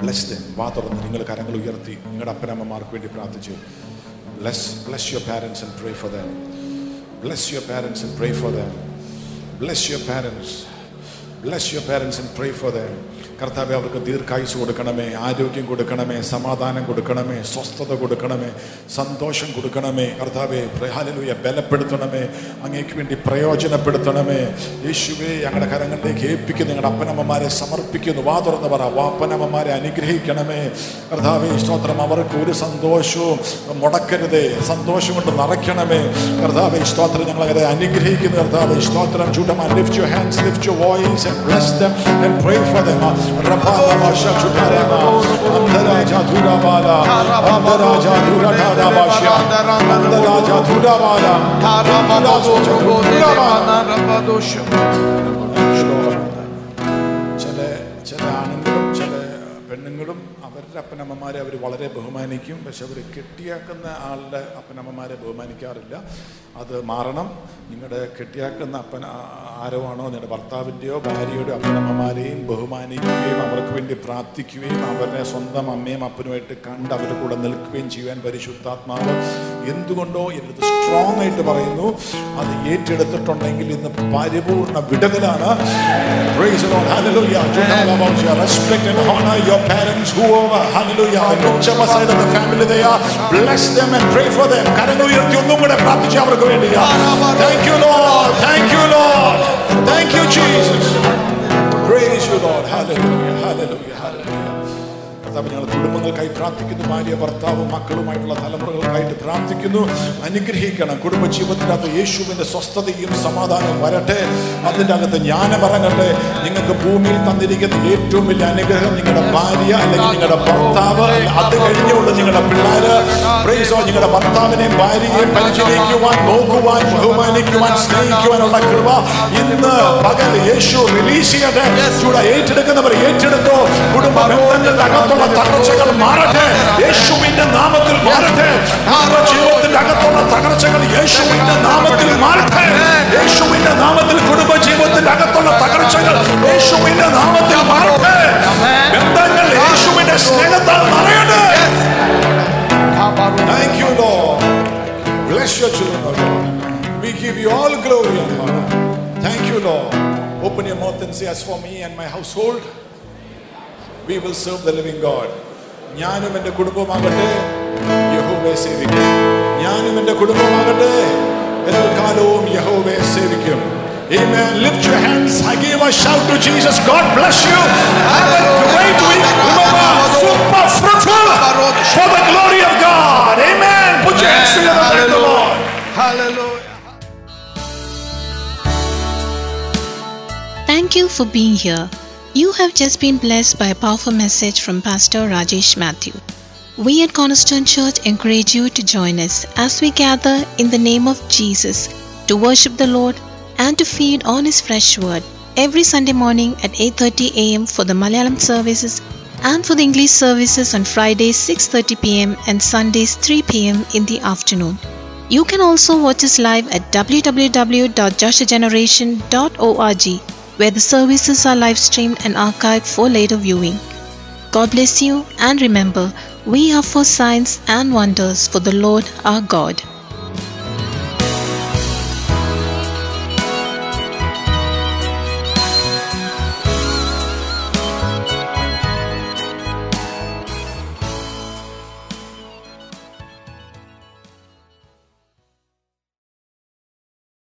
ബ്ലസ് ദം വാ തുറന്ന് നിങ്ങൾ കരങ്ങൾ ഉയർത്തി നിങ്ങളുടെ അപ്പനമ്മമാർക്ക് വേണ്ടി പ്രാർത്ഥിച്ചു bless bless your parents and pray for them bless your parents and pray for them bless your parents bless your parents and pray for them കർത്താവെ അവർക്ക് ദീർഘായുസ് കൊടുക്കണമേ ആരോഗ്യം കൊടുക്കണമേ സമാധാനം കൊടുക്കണമേ സ്വസ്ഥത കൊടുക്കണമേ സന്തോഷം കൊടുക്കണമേ. കർത്താവെ പ്രഹാലിലൂയെ ബലപ്പെടുത്തണമേ അങ്ങേക്ക് വേണ്ടി പ്രയോജനപ്പെടുത്തണമേ. യേശുവെ ഞങ്ങളുടെ കരങ്ങളിലേക്ക് ഏൽപ്പിക്കുന്നു ഞങ്ങളുടെ അപ്പനമ്മമാരെ സമർപ്പിക്കുന്നു. വാ തുറന്ന് പറ വാപ്പനമ്മമാരെ അനുഗ്രഹിക്കണമേ. കർത്താവെ സ്തോത്രം അവർക്ക് ഒരു സന്തോഷവും മുടക്കരുതേ സന്തോഷം കൊണ്ട് നിറയ്ക്കണമേ. കർത്താവെ സ്തോത്രം ഞങ്ങളെ അനുഗ്രഹിക്കുന്നു. കർത്താവെ സ്തോത്രം ചൂട്ടമാൻ lift your hands lift your voice and bless them and pray for for rapala başa çutarema andaraja dura bala andaraja dura kada başa andaraja dura bala tarabala dura bala അവരുടെ അപ്പനമ്മമാരെ അവർ വളരെ ബഹുമാനിക്കും പക്ഷെ അവർ കെട്ടിയാക്കുന്ന ആളുടെ അപ്പനമ്മമാരെ ബഹുമാനിക്കാറില്ല അത് മാറണം നിങ്ങളുടെ കെട്ടിയാക്കുന്ന അപ്പൻ ആരോ ആണോ നിങ്ങളുടെ ഭർത്താവിന്റെയോ ഭാര്യയുടെയോ അപ്പനമ്മമാരെയും ബഹുമാനിക്കുകയും അവർക്ക് വേണ്ടി പ്രാർത്ഥിക്കുകയും അവരുടെ സ്വന്തം അമ്മയും അപ്പനുമായിട്ട് കണ്ട് അവരുടെ കൂടെ നിൽക്കുകയും ചെയ്യാൻ പരിശുദ്ധാത്മാവ് എന്തുകൊണ്ടോ എന്നത് സ്ട്രോങ് ആയിട്ട് പറയുന്നു അത് ഏറ്റെടുത്തിട്ടുണ്ടെങ്കിൽ ഇന്ന് പരിപൂർണ വിടുതലാണ് Praise the Lord. Hallelujah. Hallelujah. Respect and honor your parents, whoever. Hallelujah. Whichever side of the family they are, bless them and pray for them. കരങ്ങൾ ഉയർത്തി ഒന്നും കൂടെ പ്രാർത്ഥിച്ച് അവർക്ക് വേണ്ടിയാ Thank you, Lord. Thank you, Lord. Thank you, Jesus. Praise you, Lord. Hallelujah. Hallelujah. Hallelujah. കർത്താവ് ഞങ്ങൾ കുടുംബങ്ങൾക്കായി പ്രാർത്ഥിക്കുന്നു. ഭാര്യ ഭർത്താവും മക്കളുമായിട്ടുള്ള തലമുറകൾക്കായിട്ട് പ്രാർത്ഥിക്കുന്നു. അനുഗ്രഹിക്കണം. കുടുംബ അകത്ത് യേശുവിന്റെ സ്വസ്ഥതയും സമാധാനവും വരട്ടെ. അതിന്റെ അകത്ത് ജ്ഞാനം ഇറങ്ങട്ടെ. നിങ്ങൾക്ക് ഭൂമിയിൽ തന്നിരിക്കുന്ന ഏറ്റവും വലിയ അനുഗ്രഹം നിങ്ങളുടെ ഭാര്യ അല്ലെങ്കിൽ നിങ്ങളുടെ ഭർത്താവ്. അത് കഴിഞ്ഞുകൊണ്ട് നിങ്ങളുടെ പിള്ളേര്. പ്രൈസോ നിങ്ങളുടെ ഭർത്താവിനെ ഭാര്യയെ പരിചരിക്കുവാൻ നോക്കുവാൻ ബഹുമാനിക്കുവാൻ സ്നേഹിക്കുവാനുള്ള കൃപ ഇന്ന് പകൽ യേശു റിലീസ് ചെയ്യട്ടെ. ഏറ്റെടുക്കുന്നവർ ഏറ്റെടുത്തോ. കുടുംബ ബന്ധങ്ങളുടെ അകത്തുള്ള തകർച്ചകൾ മാറട്ടെ യേശുവിന്റെ നാമത്തിൽ മാറട്ടെ കുടുംബ ജീവിതത്തിന്റെ അകത്തുള്ള തകർച്ചകൾ യേശുവിന്റെ നാമത്തിൽ മാറട്ടെ യേശുവിന്റെ നാമത്തിൽ കുടുംബ ജീവിതത്തിന്റെ അകത്തുള്ള തകർച്ചകൾ യേശുവിന്റെ നാമത്തിൽ മാറട്ടെ ബന്ധങ്ങൾ യേശുവിന്റെ സ്നേഹത്താൽ നിറയട്ടെ Thank you, Lord. Bless your children, O Lord. We give you all glory and honor. Thank you, Lord. Open your mouth and say, As for me and my household, we will serve the living God. ഞാനും എൻ്റെ കുടുംബമാകട്ടെ യഹോവയെ സേവിക്കും ഞാനും എൻ്റെ കുടുംബമാകട്ടെ കാലവും യഹോവയെ സേവിക്കും Amen. Lift your hands. I give a shout to Jesus. God bless you. Have a great week. Remember, super fruitful for the glory of God. Amen. Put your hands together. Thank the Lord.
Hallelujah.
Thank you for being here. You have just been blessed by a powerful message from Pastor Rajesh Matthew. We at Cornerstone Church encourage you to join us as we gather in the name of Jesus to worship the Lord and to feed on his fresh word every Sunday morning at 8:30 a.m. for the Malayalam services and for the English services on Fridays 6:30 p.m. and Sundays 3 p.m. in the afternoon. You can also watch us live at www.joshageneration.org where the services are live streamed and archived for later viewing. God bless you and remember, we are for signs and wonders for the Lord our God.